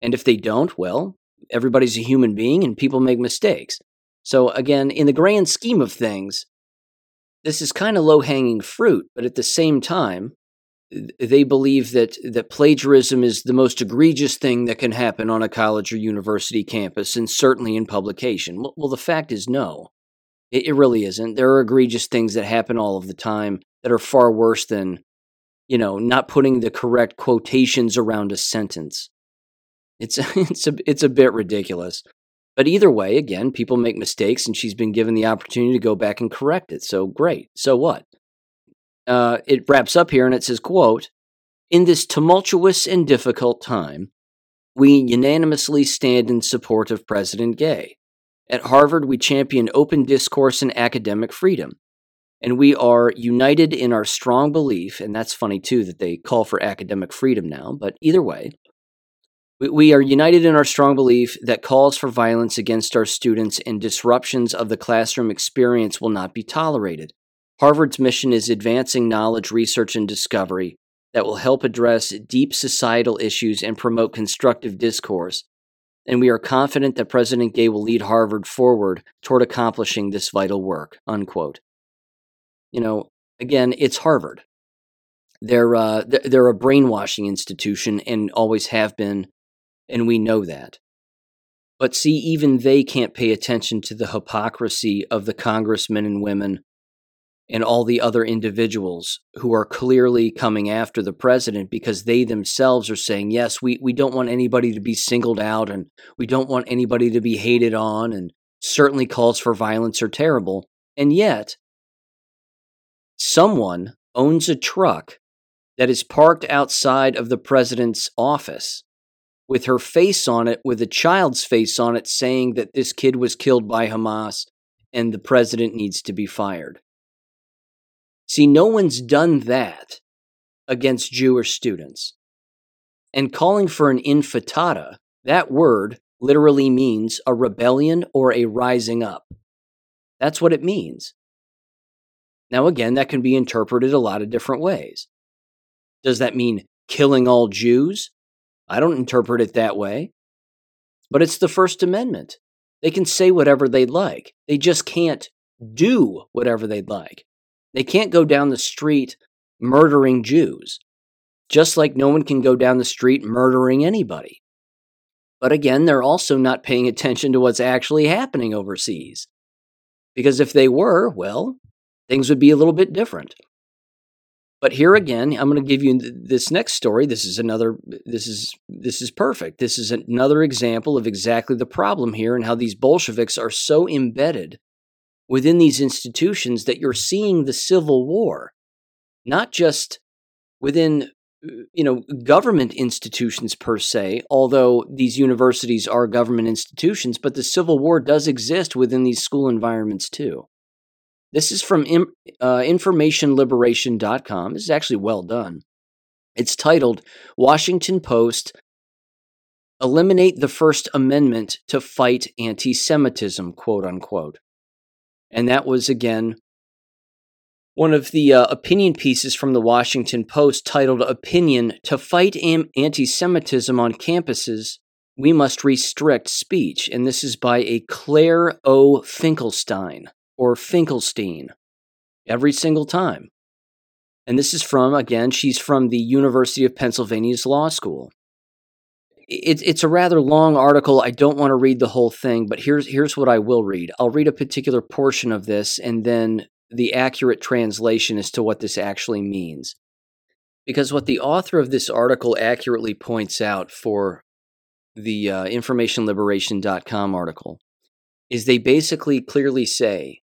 [SPEAKER 2] And if they don't, well, everybody's a human being and people make mistakes. So, again, in the grand scheme of things, this is kind of low hanging fruit, but at the same time, they believe that, that plagiarism is the most egregious thing that can happen on a college or university campus, and certainly in publication. Well, well the fact is, no. It, it really isn't. There are egregious things that happen all of the time that are far worse than, you know, not putting the correct quotations around a sentence. It's it's a it's a bit ridiculous. But either way, again, people make mistakes, and she's been given the opportunity to go back and correct it. So great. So what? Uh, it wraps up here, and it says, "quote In this tumultuous and difficult time, we unanimously stand in support of President Gay. At Harvard, we champion open discourse and academic freedom. And we are united in our strong belief, and that's funny too that they call for academic freedom now, but either way, we are united in our strong belief that calls for violence against our students and disruptions of the classroom experience will not be tolerated. Harvard's mission is advancing knowledge, research, and discovery that will help address deep societal issues and promote constructive discourse and we are confident that President Gay will lead Harvard forward toward accomplishing this vital work. Unquote. You know, again, it's Harvard. They're uh, they're a brainwashing institution and always have been, and we know that. But see, even they can't pay attention to the hypocrisy of the congressmen and women and all the other individuals who are clearly coming after the president because they themselves are saying, yes, we, we don't want anybody to be singled out and we don't want anybody to be hated on, and certainly calls for violence are terrible. And yet, someone owns a truck that is parked outside of the president's office with her face on it, with a child's face on it, saying that this kid was killed by Hamas and the president needs to be fired. See, no one's done that against Jewish students. And calling for an intifada, that word literally means a rebellion or a rising up. That's what it means. Now, again, that can be interpreted a lot of different ways. Does that mean killing all Jews? I don't interpret it that way. But it's the First Amendment. They can say whatever they'd like, they just can't do whatever they'd like. They can't go down the street murdering Jews, just like no one can go down the street murdering anybody. But again, they're also not paying attention to what's actually happening overseas. Because if they were, well, things would be a little bit different. But here again, I'm going to give you this next story. This is another this is this is perfect. This is another example of exactly the problem here and how these Bolsheviks are so embedded within these institutions that you're seeing the civil war, not just within you know government institutions per se although these universities are government institutions but the civil war does exist within these school environments too this is from uh, informationliberation.com this is actually well done it's titled washington post eliminate the first amendment to fight anti-semitism quote unquote and that was again one of the uh, opinion pieces from the Washington Post titled Opinion To Fight Am- Anti Semitism on Campuses, We Must Restrict Speech. And this is by a Claire O. Finkelstein or Finkelstein every single time. And this is from, again, she's from the University of Pennsylvania's law school. It, it's a rather long article. I don't want to read the whole thing, but here's, here's what I will read. I'll read a particular portion of this and then the accurate translation as to what this actually means. Because what the author of this article accurately points out for the uh, informationliberation.com article is they basically clearly say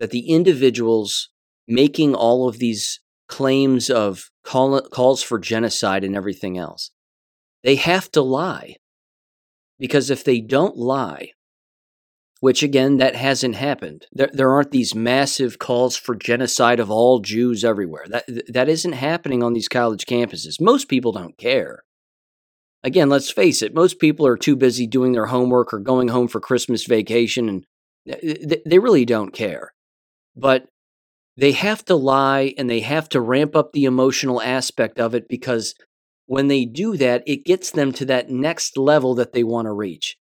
[SPEAKER 2] that the individuals making all of these claims of call, calls for genocide and everything else, they have to lie. Because if they don't lie, which again, that hasn't happened. There, there aren't these massive calls for genocide of all Jews everywhere. That, that isn't happening on these college campuses. Most people don't care. Again, let's face it, most people are too busy doing their homework or going home for Christmas vacation, and eh, eh, they really don't care. But they have to lie and they have to ramp up the emotional aspect of it because when they do that, it gets them to that next level that they want to reach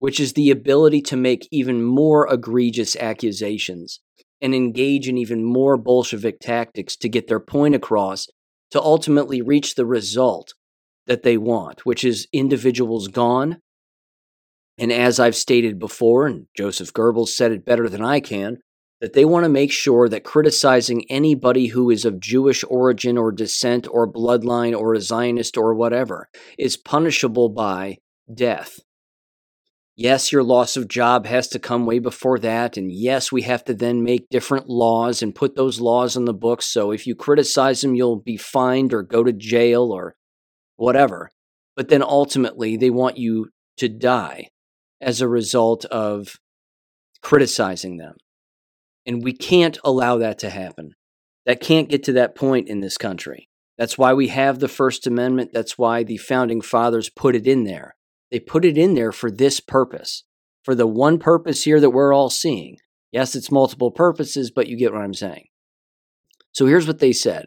[SPEAKER 2] which is the ability to make even more egregious accusations and engage in even more Bolshevik tactics to get their point across to ultimately reach the result that they want, which is individuals gone. And as I've stated before, and Joseph Goebbels said it better than I can, that they want to make sure that criticizing anybody who is of Jewish origin or descent or bloodline or a Zionist or whatever is punishable by death. Yes, your loss of job has to come way before that. And yes, we have to then make different laws and put those laws in the books. So if you criticize them, you'll be fined or go to jail or whatever. But then ultimately, they want you to die as a result of criticizing them. And we can't allow that to happen. That can't get to that point in this country. That's why we have the First Amendment. That's why the founding fathers put it in there. They put it in there for this purpose, for the one purpose here that we're all seeing. Yes, it's multiple purposes, but you get what I'm saying. So here's what they said.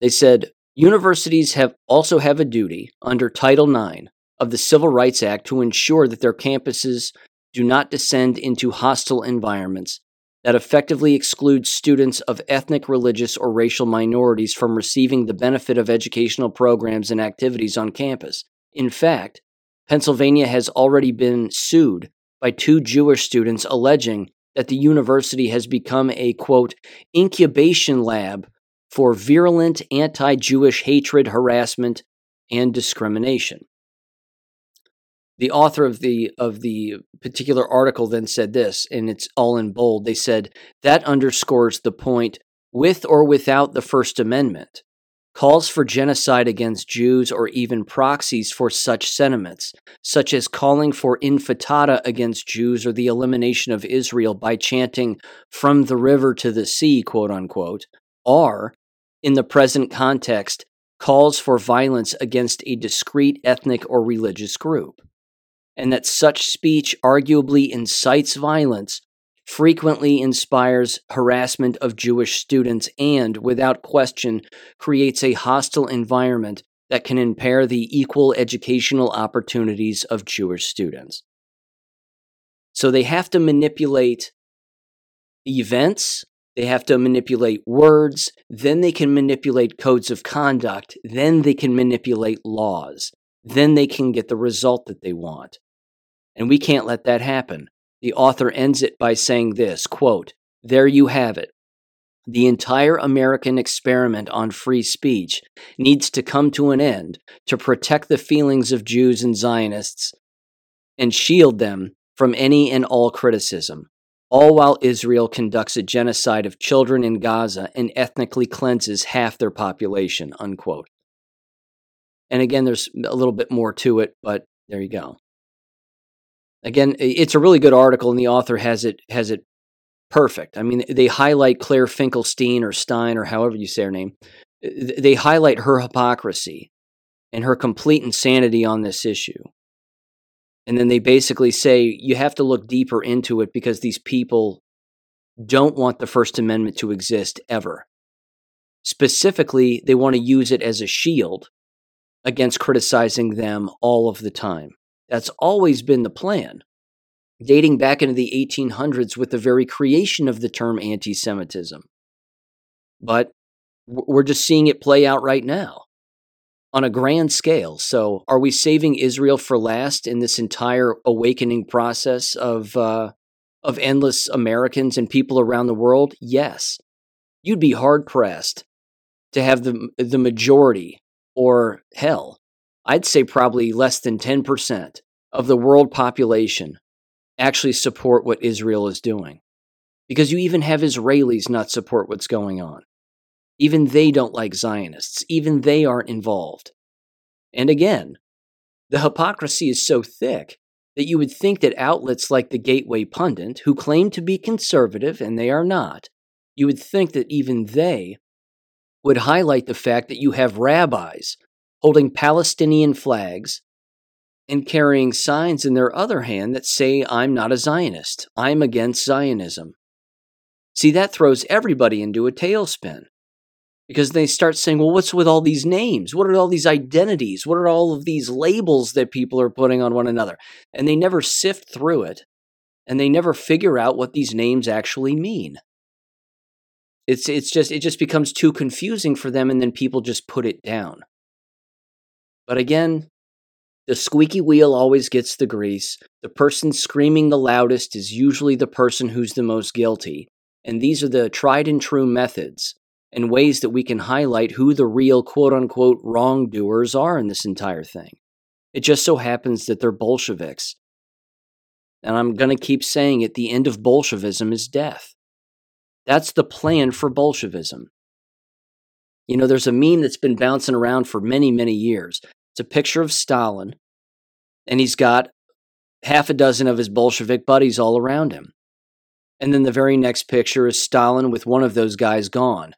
[SPEAKER 2] They said universities have also have a duty under Title IX of the Civil Rights Act to ensure that their campuses do not descend into hostile environments that effectively exclude students of ethnic, religious, or racial minorities from receiving the benefit of educational programs and activities on campus, in fact, Pennsylvania has already been sued by two Jewish students alleging that the university has become a quote incubation lab for virulent anti Jewish hatred, harassment, and discrimination. The author of the of the particular article then said this, and it's all in bold. They said that underscores the point with or without the First Amendment calls for genocide against Jews or even proxies for such sentiments, such as calling for intifada against Jews or the elimination of Israel by chanting from the river to the sea, quote unquote, are, in the present context, calls for violence against a discrete ethnic or religious group. And that such speech arguably incites violence frequently inspires harassment of Jewish students and, without question, creates a hostile environment that can impair the equal educational opportunities of Jewish students. So they have to manipulate events, they have to manipulate words, then they can manipulate codes of conduct, then they can manipulate laws, then they can get the result that they want. And we can't let that happen. The author ends it by saying this quote, There you have it. The entire American experiment on free speech needs to come to an end to protect the feelings of Jews and Zionists and shield them from any and all criticism, all while Israel conducts a genocide of children in Gaza and ethnically cleanses half their population. Unquote. And again, there's a little bit more to it, but there you go. Again, it's a really good article, and the author has it has it perfect. I mean, they highlight Claire Finkelstein or Stein or however you say her name. Uh, they highlight her hypocrisy and her complete insanity on this issue. And then they basically say you have to look deeper into it because these people don't want the First Amendment to exist ever. Specifically, they want to use it as a shield against criticizing them all of the time. That's always been the plan, dating back into the 1800s with the very creation of the term anti Semitism. But We're just seeing it play out right now on a grand scale. So, are we saving Israel for last in this entire awakening process of uh, of endless Americans and people around the world? Yes. You'd be hard pressed to have the the majority, or hell, I'd say probably less than ten percent of the world population actually support what Israel is doing. Because you even have Israelis not support what's going on. Even they don't like Zionists. Even they aren't involved. And again, the hypocrisy is so thick that you would think that outlets like the Gateway Pundit, who claim to be conservative and they are not, you would think that even they would highlight the fact that you have rabbis holding Palestinian flags and carrying signs in their other hand that say, I'm not a Zionist, I'm against Zionism. See, that throws everybody into a tailspin because they start saying, well, what's with all these names? What are all these identities? What are all of these labels that people are putting on one another? And they never sift through it and they never figure out what these names actually mean. It's, it's just, it just becomes too confusing for them and then people just put it down. But again, the squeaky wheel always gets the grease. The person screaming the loudest is usually the person who's the most guilty. And these are the tried and true methods and ways that we can highlight who the real quote unquote wrongdoers are in this entire thing. It just so happens that they're Bolsheviks. And I'm going to keep saying it the end of Bolshevism is death. That's the plan for Bolshevism. You know, there's a meme that's been bouncing around for many, many years. It's a picture of Stalin, and he's got half a dozen of his Bolshevik buddies all around him. And then the very next picture is Stalin with one of those guys gone.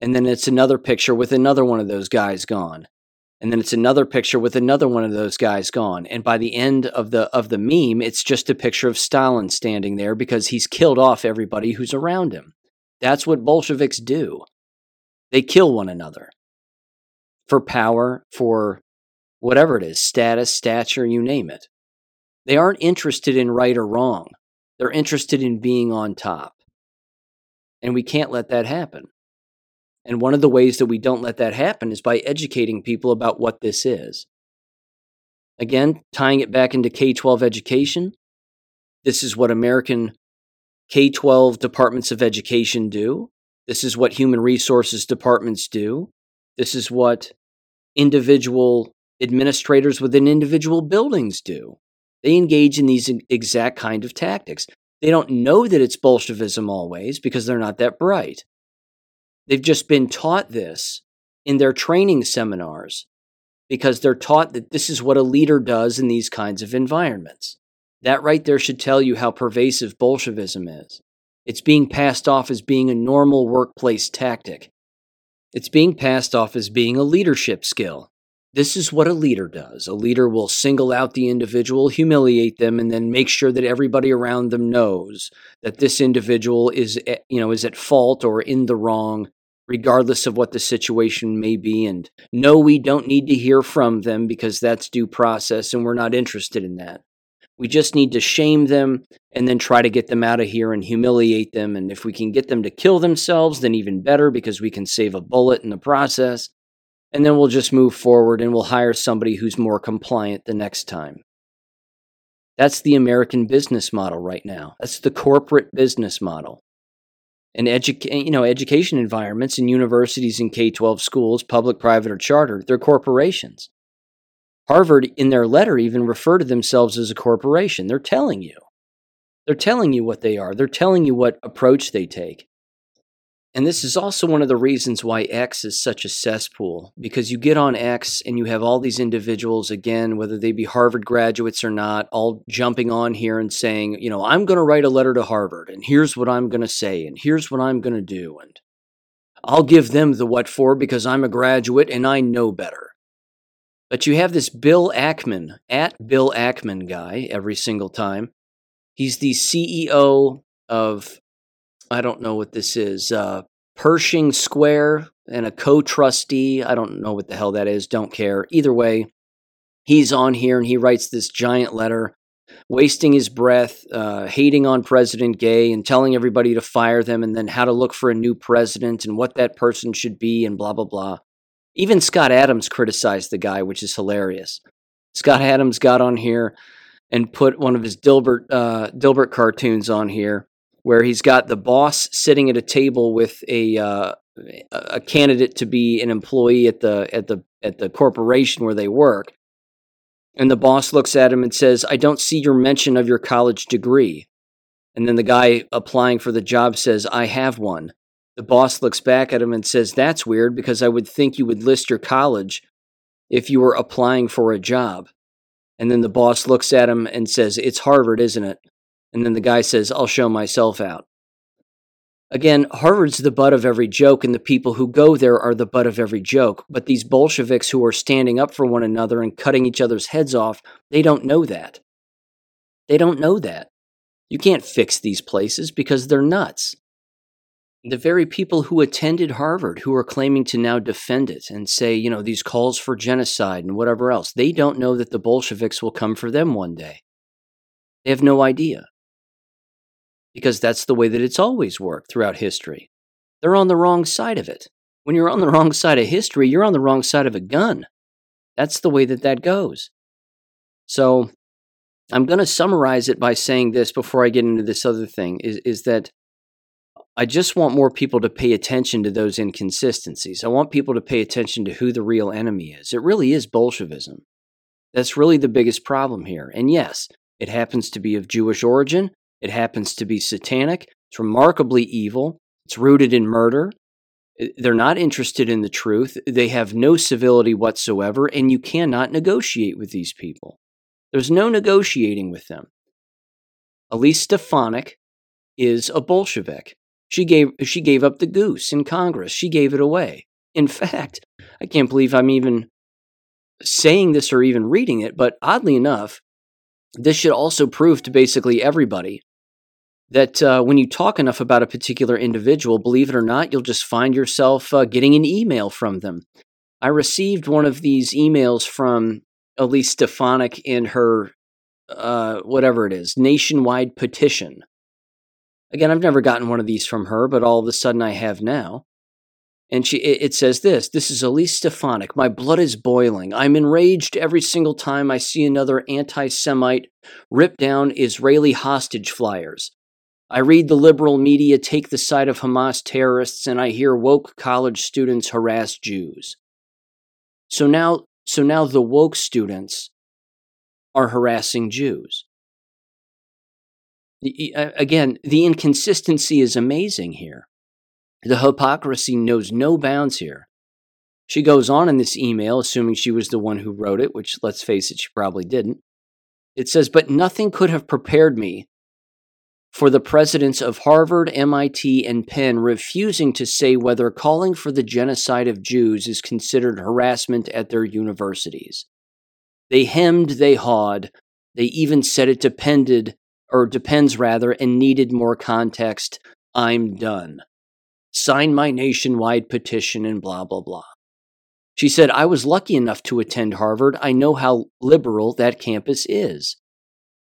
[SPEAKER 2] And then it's another picture with another one of those guys gone. And then it's another picture with another one of those guys gone. And by the end of the of the meme, it's just a picture of Stalin standing there because he's killed off everybody who's around him. That's what Bolsheviks do. They kill one another for power, for whatever it is status, stature, you name it. They aren't interested in right or wrong, they're interested in being on top. And we can't let that happen. And one of the ways that we don't let that happen is by educating people about what this is. Again, tying it back into K 12 education, this is what American K 12 departments of education do. This is what human resources departments do. This is what individual administrators within individual buildings do. They engage in these exact kind of tactics. They don't know that it's Bolshevism always because they're not that bright. They've just been taught this in their training seminars because they're taught that this is what a leader does in these kinds of environments. That right there should tell you how pervasive Bolshevism is. It's being passed off as being a normal workplace tactic. It's being passed off as being a leadership skill. This is what a leader does. A leader will single out the individual, humiliate them, and then make sure that everybody around them knows that this individual is, eh, you know, is at fault or in the wrong, regardless of what the situation may be. And no, we don't need to hear from them because that's due process, and we're not interested in that. We just need to shame them and then try to get them out of here and humiliate them. And if we can get them to kill themselves, then even better because we can save a bullet in the process and then we'll just move forward and we'll hire somebody who's more compliant the next time. That's the American business model right now. That's the corporate business model. And edu- you know, education environments and universities and K-12 schools, public, private, or charter, they're corporations. Harvard, in their letter, even refer to themselves as a corporation. They're telling you. They're telling you what they are. They're telling you what approach they take. And this is also one of the reasons why X is such a cesspool, because you get on X and you have all these individuals, again, whether they be Harvard graduates or not, all jumping on here and saying, you know, I'm going to write a letter to Harvard, and here's what I'm going to say, and here's what I'm going to do. And I'll give them the what for because I'm a graduate and I know better. But you have this Bill Ackman, at Bill Ackman guy every single time. He's the CEO of I don't know what this is. Uh, Pershing Square and a co trustee. I don't know what the hell that is. Don't care. Either way, he's on here and he writes this giant letter wasting his breath, uh, hating on President Gay and telling everybody to fire them and then how to look for a new president and what that person should be and blah, blah, blah. Even Scott Adams criticized the guy, which is hilarious. Scott Adams got on here and put one of his Dilbert uh, Dilbert cartoons on here, where he's got the boss sitting at a table with a uh, a candidate to be an employee at the at the at the corporation where they work, and the boss looks at him and says, "I don't see your mention of your college degree." And then the guy applying for the job says, "I have one." The boss looks back at him and says, "That's weird because I would think you would list your college if you were applying for a job." And then the boss looks at him and says, It's Harvard, isn't it? And then the guy says, I'll show myself out. Again, Harvard's the butt of every joke, and the people who go there are the butt of every joke. But these Bolsheviks who are standing up for one another and cutting each other's heads off, they don't know that. They don't know that. You can't fix these places because they're nuts the very people who attended Harvard who are claiming to now defend it and say, you know, these calls for genocide and whatever else, they don't know that the Bolsheviks will come for them one day. They have no idea. Because that's the way that it's always worked throughout history. They're on the wrong side of it. When you're on the wrong side of history, you're on the wrong side of a gun. That's the way that that goes. So I'm going to summarize it by saying this before I get into this other thing is, is that I just want more people to pay attention to those inconsistencies. I want people to pay attention to who the real enemy is. It really is Bolshevism. That's really the biggest problem here. And yes, it happens to be of Jewish origin, it happens to be satanic, it's remarkably evil, it's rooted in murder. They're not interested in the truth. They have no civility whatsoever, and you cannot negotiate with these people. There's no negotiating with them. Elise Stefanik is a Bolshevik. She gave she gave up the goose in Congress. She gave it away. In fact, I can't believe I'm even saying this or even reading it, but oddly enough, this should also prove to basically everybody that uh, when you talk enough about a particular individual, believe it or not, you'll just find yourself uh, getting an email from them. I received one of these emails from Elise Stefanik in her, uh, whatever it is, nationwide petition Again, I've never gotten one of these from her, but all of a sudden I have now. And she, it says this This is Elise Stefanik. My blood is boiling. I'm enraged every single time I see another anti Semite rip down Israeli hostage flyers. I read the liberal media take the side of Hamas terrorists, and I hear woke college students harass Jews. So now, so now the woke students are harassing Jews uh, again, the inconsistency is amazing here. The hypocrisy knows no bounds here. She goes on in this email, assuming she was the one who wrote it, which let's face it, she probably didn't. It says, But nothing could have prepared me for the presidents of Harvard, MIT, and Penn refusing to say whether calling for the genocide of Jews is considered harassment at their universities. They hemmed, they hawed, they even said it depended or depends rather, and needed more context, I'm done. Sign my nationwide petition and blah, blah, blah. She said, I was lucky enough to attend Harvard. I know how liberal that campus is.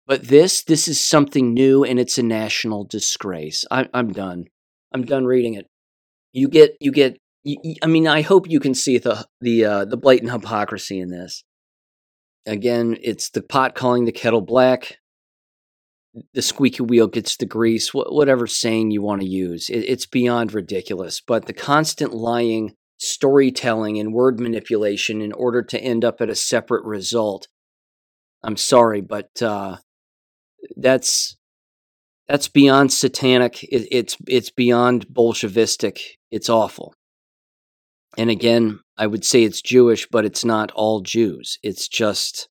[SPEAKER 2] But this, this is something new and it's a national disgrace. I, am done. I'm done reading it. You get, you get, you, I mean, I hope you can see the, the, uh, the blatant hypocrisy in this. Again, it's the pot calling the kettle black the squeaky wheel gets the grease, whatever saying you want to use. it's beyond ridiculous. But the constant lying, storytelling, and word manipulation in order to end up at a separate result. I'm sorry, but uh, that's that's beyond satanic. it's it's beyond Bolshevistic. It's awful. And again, I would say it's Jewish, but it's not all Jews. It's just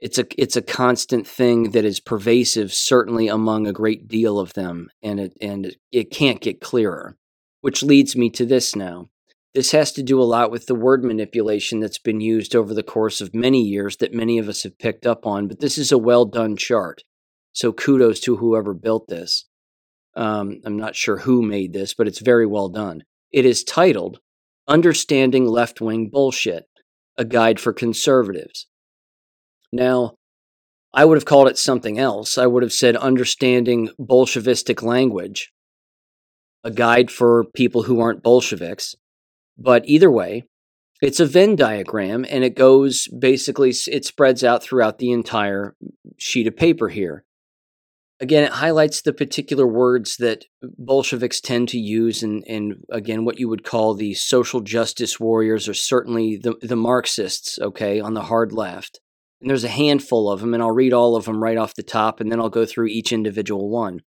[SPEAKER 2] it's a it's a constant thing that is pervasive certainly among a great deal of them and it and it can't get clearer which leads me to this now this has to do a lot with the word manipulation that's been used over the course of many years that many of us have picked up on but this is a well done chart so kudos to whoever built this um, i'm not sure who made this but it's very well done it is titled understanding left-wing bullshit a guide for conservatives now, I would have called it something else. I would have said understanding Bolshevistic language, a guide for people who aren't Bolsheviks. But either way, it's a Venn diagram and it goes basically, it spreads out throughout the entire sheet of paper here. Again, it highlights the particular words that Bolsheviks tend to use, and, and again, what you would call the social justice warriors, or certainly the, the Marxists, okay, on the hard left. And there's a handful of them, and I'll read all of them right off the top, and then I'll go through each individual one.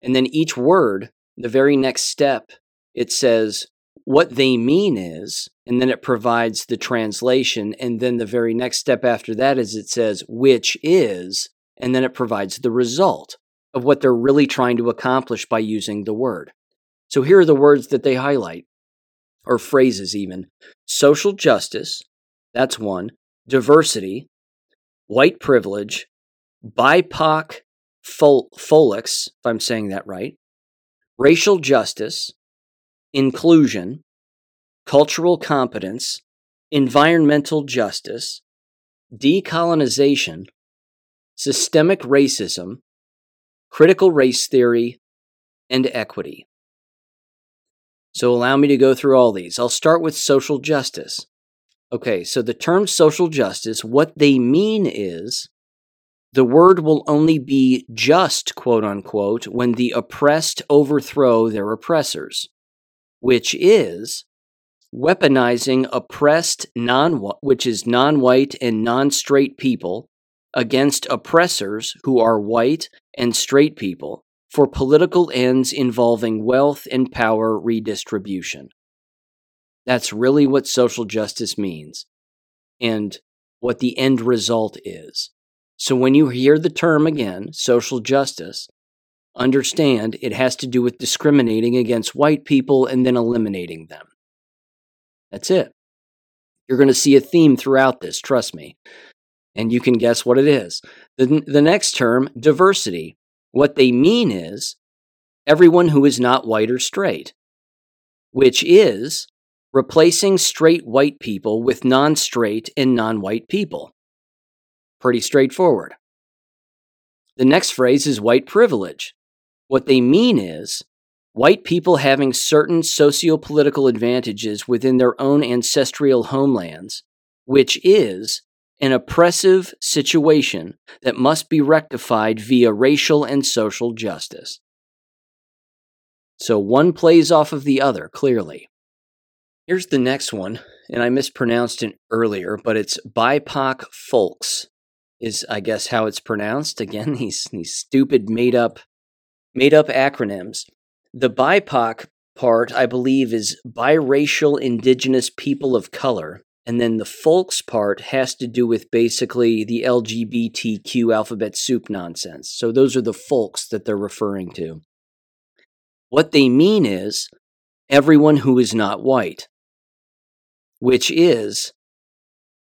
[SPEAKER 2] And then each word, the very next step, it says what they mean is, and then it provides the translation. And then the very next step after that is it says, which is, and then it provides the result of what they're really trying to accomplish by using the word. So here are the words that they highlight, or phrases even social justice, that's one, diversity, white privilege, BIPOC fol- folix, if I'm saying that right, racial justice, inclusion, cultural competence, environmental justice, decolonization, systemic racism, critical race theory, and equity. So, allow me to go through all these. I'll start with social justice. Okay, so the term social justice, what they mean is the word will only be just, quote unquote, when the oppressed overthrow their oppressors which is weaponizing oppressed non which is non-white and non-straight people against oppressors who are white and straight people for political ends involving wealth and power redistribution. That's really what social justice means and what the end result is. So when you hear the term again, social justice, understand it has to do with discriminating against white people and then eliminating them. That's it. You're going to see a theme throughout this, trust me. And you can guess what it is. The, the next term, diversity, what they mean is everyone who is not white or straight, which is replacing straight white people with non straight and non white people. Pretty straightforward. The next phrase is white privilege. What they mean is white people having certain socio-political advantages within their own ancestral homelands, which is an oppressive situation that must be rectified via racial and social justice. So one plays off of the other, clearly. Here's the next one, and I mispronounced it earlier, but it's BIPOC folks, is I guess how it's pronounced. Again, these, these stupid made up made up acronyms. The BIPOC part, I believe, is biracial indigenous people of color. And then the folks part has to do with basically the LGBTQ alphabet soup nonsense. So those are the folks that they're referring to. What they mean is everyone who is not white, which is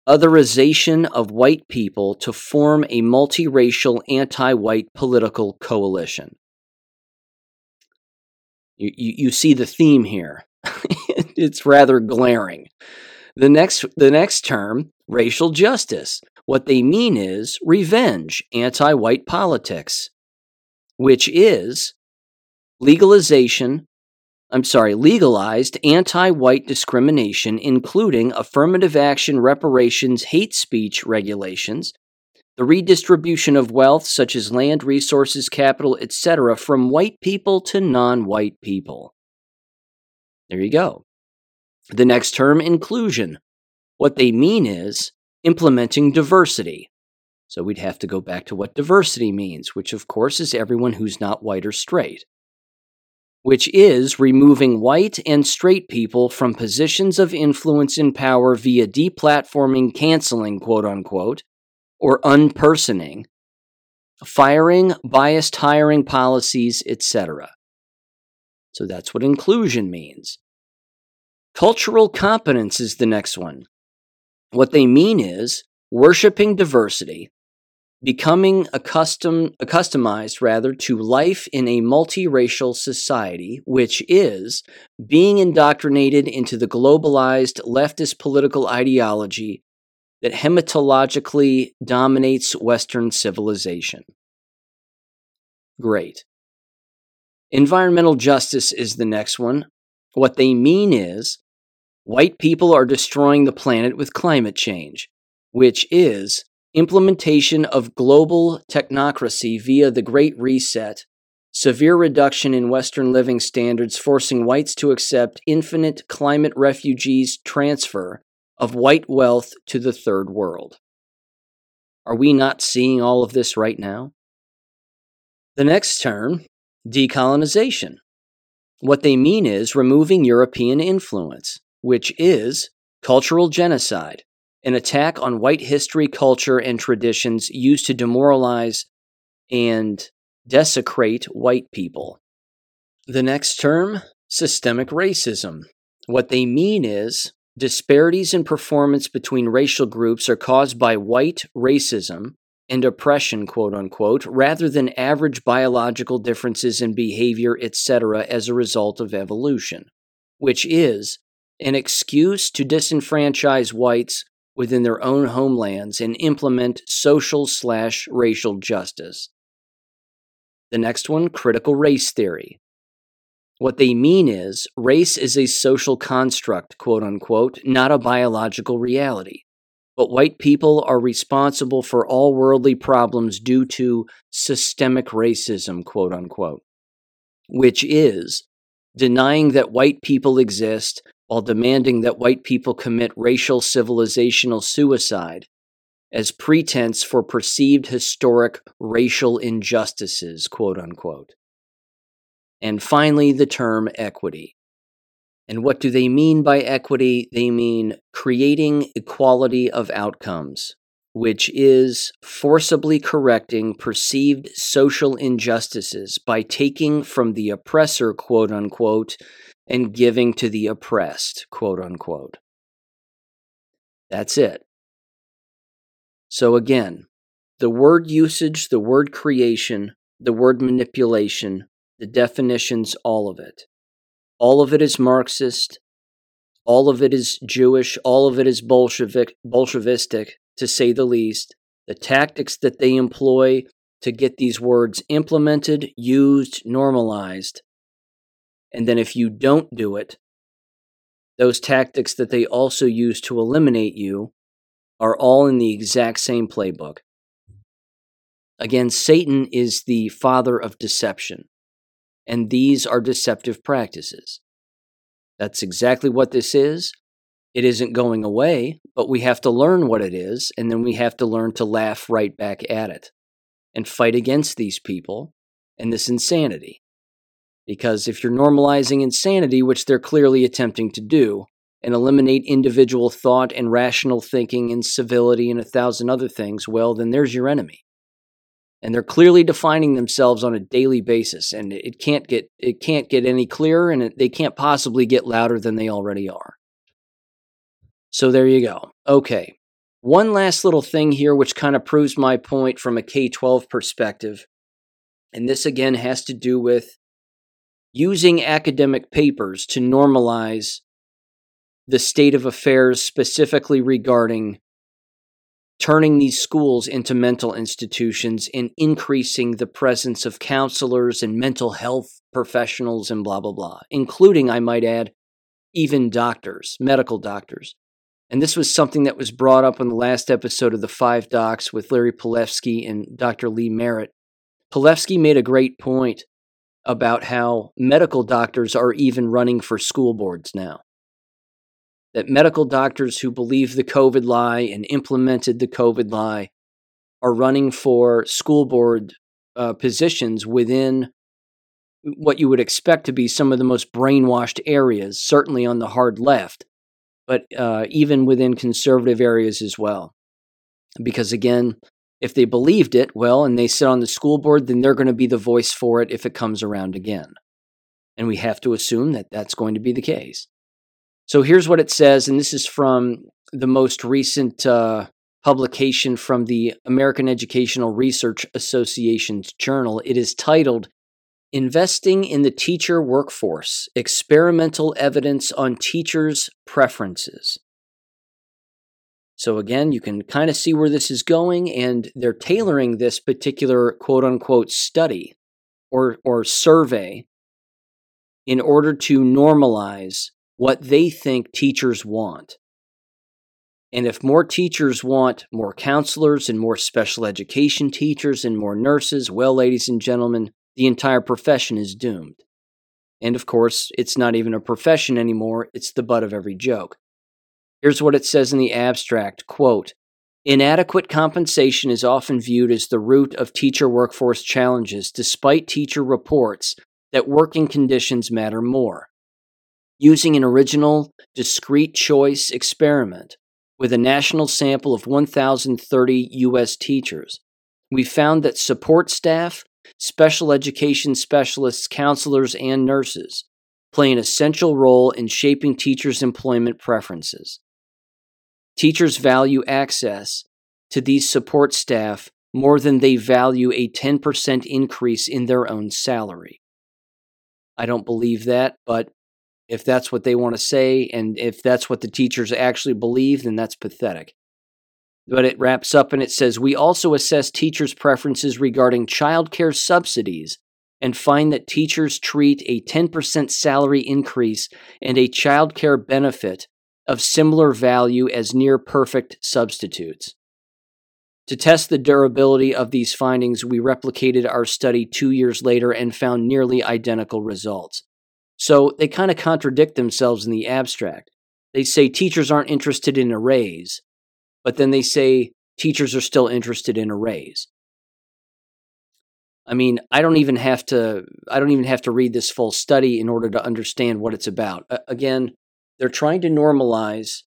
[SPEAKER 2] otherization of white people to form a multiracial anti white political coalition. You, you, see the theme here. it's rather glaring. The next, the next term, racial justice. What they mean is revenge, anti white politics, which is legalization, I'm sorry, legalized anti white discrimination, including affirmative action, reparations, hate speech regulations, the redistribution of wealth, such as land, resources, capital, etc., from white people to non white people. There you go. The next term, inclusion. What they mean is implementing diversity. So we'd have to go back to what diversity means, which of course is everyone who's not white or straight, which is removing white and straight people from positions of influence and power via deplatforming, canceling, quote unquote, or unpersoning, firing, biased hiring policies, etc. So that's what inclusion means. Cultural competence is the next one. What they mean is worshiping diversity, becoming accustomed, accustomized rather to life in a multiracial society, which is being indoctrinated into the globalized leftist political ideology that hematologically dominates Western civilization. Great. Environmental justice is the next one. What they mean is white people are destroying the planet with climate change, which is implementation of global technocracy via the Great Reset, severe reduction in Western living standards, forcing whites to accept infinite climate refugees transfer of white wealth to the third world. Are we not seeing all of this right now? The next term, decolonization. What they mean is removing European influence, which is cultural genocide, an attack on white history, culture, and traditions used to demoralize and desecrate white people. The next term, systemic racism. What they mean is disparities in performance between racial groups are caused by white racism and oppression, quote unquote, rather than average biological differences in behavior, etc., as a result of evolution, which is an excuse to disenfranchise whites within their own homelands and implement social slash racial justice. The next one, critical race theory. What they mean is race is a social construct, quote unquote, not a biological reality. But white people are responsible for all worldly problems due to systemic racism, quote unquote, which is denying that white people exist while demanding that white people commit racial civilizational suicide as pretense for perceived historic racial injustices, quote unquote. And finally, the term equity. And what do they mean by equity? They mean creating equality of outcomes, which is forcibly correcting perceived social injustices by taking from the oppressor, quote unquote, and giving to the oppressed, quote unquote. That's it. So again, the word usage, the word creation, the word manipulation, the definitions, all of it. All of it is Marxist. All of it is Jewish. All of it is Bolshevik, Bolshevistic, to say the least. The tactics that they employ to get these words implemented, used, normalized and then if you don't do it, those tactics that they also use to eliminate you are all in the exact same playbook. Again, Satan is the father of deception, and these are deceptive practices. That's exactly what this is. It isn't going away, but we have to learn what it is, and then we have to learn to laugh right back at it and fight against these people and this insanity. Because if you're normalizing insanity, which they're clearly attempting to do, and eliminate individual thought and rational thinking and civility and a thousand other things, well, then there's your enemy. And they're clearly defining themselves on a daily basis, and it can't get it can't get any clearer, and it, they can't possibly get louder than they already are. So there you go. Okay, one last little thing here, which kind of proves my point from a K twelve perspective, and this again has to do with using academic papers to normalize the state of affairs specifically regarding turning these schools into mental institutions and increasing the presence of counselors and mental health professionals and blah, blah, blah, including, I might add, even doctors, medical doctors. And this was something that was brought up in the last episode of the Five Docs with Larry Palevsky and Dr. Lee Merritt. Palevsky made a great point about how medical doctors are even running for school boards now. That medical doctors who believe the COVID lie and implemented the COVID lie are running for school board uh, positions within what you would expect to be some of the most brainwashed areas, certainly on the hard left, but uh, even within conservative areas as well. Because again, if they believed it, well, and they sit on the school board, then they're going to be the voice for it if it comes around again. And we have to assume that that's going to be the case. So here's what it says, and this is from the most recent uh, publication from the American Educational Research Association's journal. It is titled Investing in the Teacher Workforce Experimental Evidence on Teachers' Preferences. So, again, you can kind of see where this is going, and they're tailoring this particular quote unquote study or, or survey in order to normalize what they think teachers want. And if more teachers want more counselors and more special education teachers and more nurses, well, ladies and gentlemen, the entire profession is doomed. And of course, it's not even a profession anymore, it's the butt of every joke. Here's what it says in the abstract quote, Inadequate compensation is often viewed as the root of teacher workforce challenges, despite teacher reports that working conditions matter more. Using an original, discrete choice experiment with a national sample of 1,030 U.S. teachers, we found that support staff, special education specialists, counselors, and nurses play an essential role in shaping teachers' employment preferences. Teachers value access to these support staff more than they value a 10% increase in their own salary. I don't believe that, but if that's what they want to say and if that's what the teachers actually believe, then that's pathetic. But it wraps up and it says We also assess teachers' preferences regarding childcare subsidies and find that teachers treat a 10% salary increase and a childcare benefit of similar value as near perfect substitutes. To test the durability of these findings, we replicated our study two years later and found nearly identical results. So they kind of contradict themselves in the abstract. They say teachers aren't interested in a raise, but then they say teachers are still interested in a raise. I mean, I don't even have to I don't even have to read this full study in order to understand what it's about. Uh, again, they're trying to normalize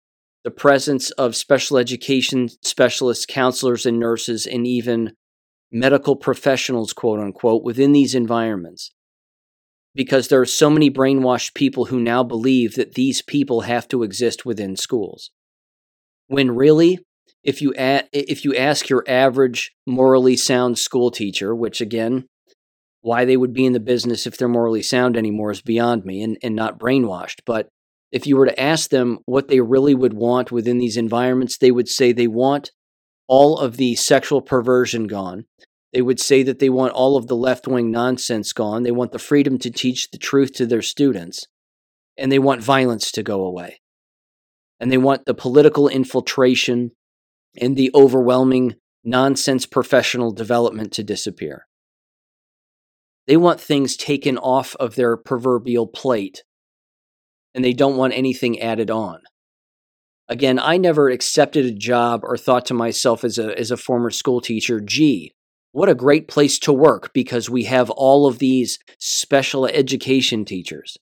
[SPEAKER 2] the presence of special education specialists, counselors, and nurses, and even medical professionals, quote unquote, within these environments. Because there are so many brainwashed people who now believe that these people have to exist within schools. When really, if you, a- if you ask your average morally sound school teacher, which again, why they would be in the business if they're morally sound anymore is beyond me and, and not brainwashed. But if you were to ask them what they really would want within these environments, they would say they want all of the sexual perversion gone. They would say that they want all of the left wing nonsense gone. They want the freedom to teach the truth to their students. And they want violence to go away. And they want the political infiltration and the overwhelming nonsense professional development to disappear. They want things taken off of their proverbial plate and they don't want anything added on. Again, I never accepted a job or thought to myself as a, as a former school teacher, gee, what a great place to work because we have all of these special education teachers.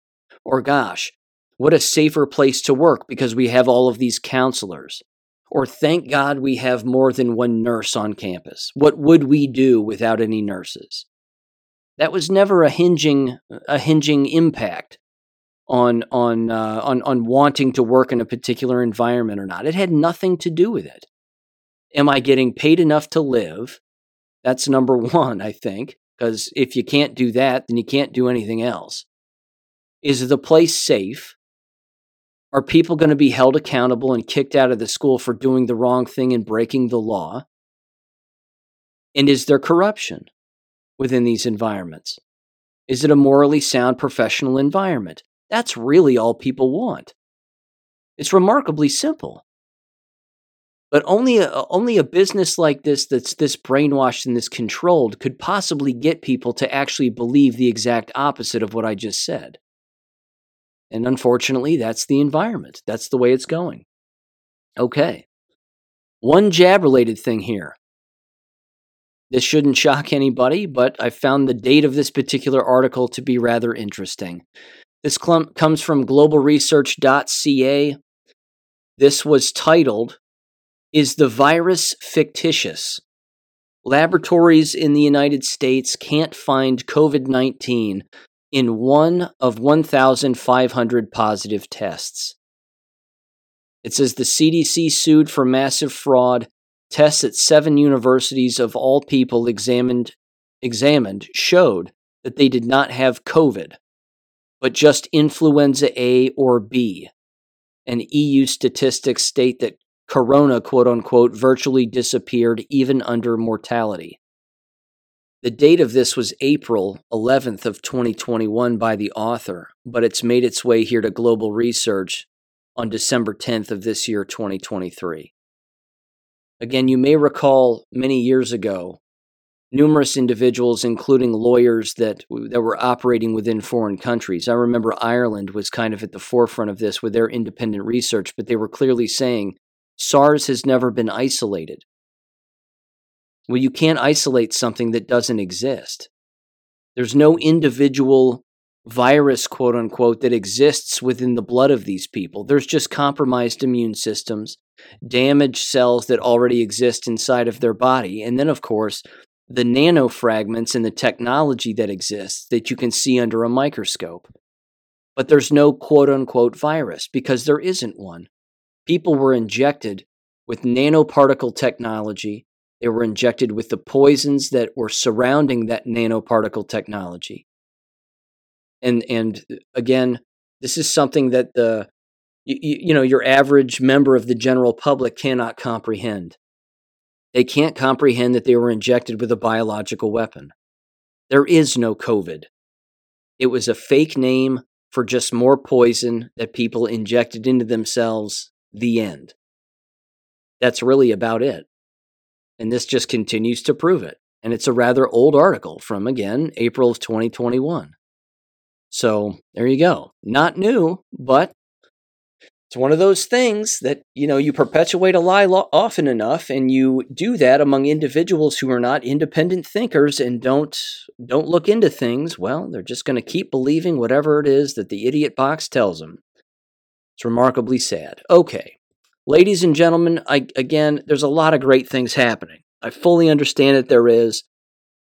[SPEAKER 2] Or gosh, what a safer place to work because we have all of these counselors. Or thank God we have more than one nurse on campus. What would we do without any nurses? That was never a hinging a hinging impact on on uh, on on wanting to work in a particular environment or not. It had nothing to do with it. Am I getting paid enough to live? That's number one, I think, because if you can't do that, then you can't do anything else. Is the place safe? Are people going to be held accountable and kicked out of the school for doing the wrong thing and breaking the law? And is there corruption within these environments? Is it a morally sound professional environment? That's really all people want. It's remarkably simple. But only a, only a business like this that's this brainwashed and this controlled could possibly get people to actually believe the exact opposite of what I just said. And unfortunately, that's the environment. That's the way it's going. Okay. One jab related thing here. This shouldn't shock anybody, but I found the date of this particular article to be rather interesting. This clump comes from globalresearch.ca. This was titled, Is the Virus Fictitious? Laboratories in the United States can't find COVID 19 in one of 1,500 positive tests. It says the CDC sued for massive fraud. Tests at seven universities of all people examined, examined showed that they did not have COVID but just influenza A or B. And EU statistics state that corona, quote unquote, virtually disappeared even under mortality. The date of this was April 11th of 2021 by the author, but it's made its way here to global research on December 10th of this year 2023. Again, you may recall many years ago numerous individuals including lawyers that that were operating within foreign countries. I remember Ireland was kind of at the forefront of this with their independent research, but they were clearly saying SARS has never been isolated. Well, you can't isolate something that doesn't exist. There's no individual virus, quote unquote, that exists within the blood of these people. There's just compromised immune systems, damaged cells that already exist inside of their body. And then, of course, the nanofragments and the technology that exists that you can see under a microscope. But there's no quote unquote virus because there isn't one. People were injected with nanoparticle technology they were injected with the poisons that were surrounding that nanoparticle technology. And and uh, again, this is something that the you, you know your average member of the general public cannot comprehend. They can't comprehend that they were injected with a biological weapon. There is no COVID. It was a fake name for just more poison that people injected into themselves. The end. That's really about it. And this just continues to prove it. And it's a rather old article from, again, April of 2021. So there you go. Not new, but it's one of those things that, you know, you perpetuate a lie lo- often enough and you do that among individuals who are not independent thinkers and don't don't look into things, well, they're just going to keep believing whatever it is that the idiot box tells them. It's remarkably sad. Okay ladies and gentlemen, I, again, there's a lot of great things happening. I fully understand that there is.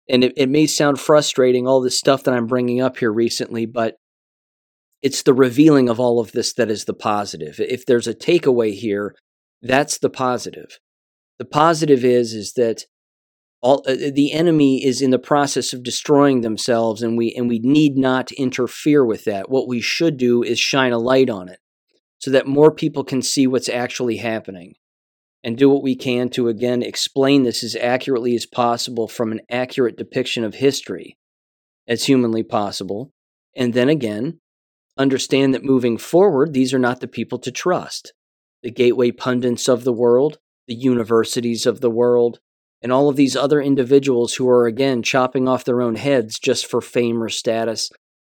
[SPEAKER 2] And it, it may sound frustrating, all this stuff that I'm bringing up here recently, but it's the revealing of all of this that is the positive. If there's a takeaway here, that's the positive. The positive is is that all uh, the enemy is in the process of destroying themselves and we and we need not interfere with that. What we should do is shine a light on it so that more people can see what's actually happening and do what we can to again explain this as accurately as possible from an accurate depiction of history as humanly possible. And then again, understand that moving forward, these are not the people to trust. The gateway pundits of the world, the universities of the world, and all of these other individuals who are again chopping off their own heads just for fame or status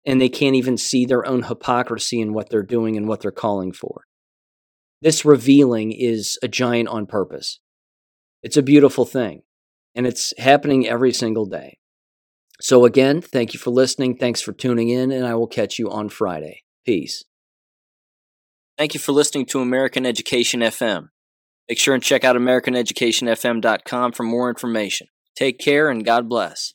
[SPEAKER 2] and they can't even see their own hypocrisy in what they're doing and what they're calling for. This revealing is a giant on purpose. It's a beautiful thing, and it's happening every single day. So, again, thank you for listening. Thanks for tuning in, and I will catch you on Friday. Peace.
[SPEAKER 1] Thank you for listening to American Education FM. Make sure and check out AmericanEducationFM.com for more information. Take care and God bless.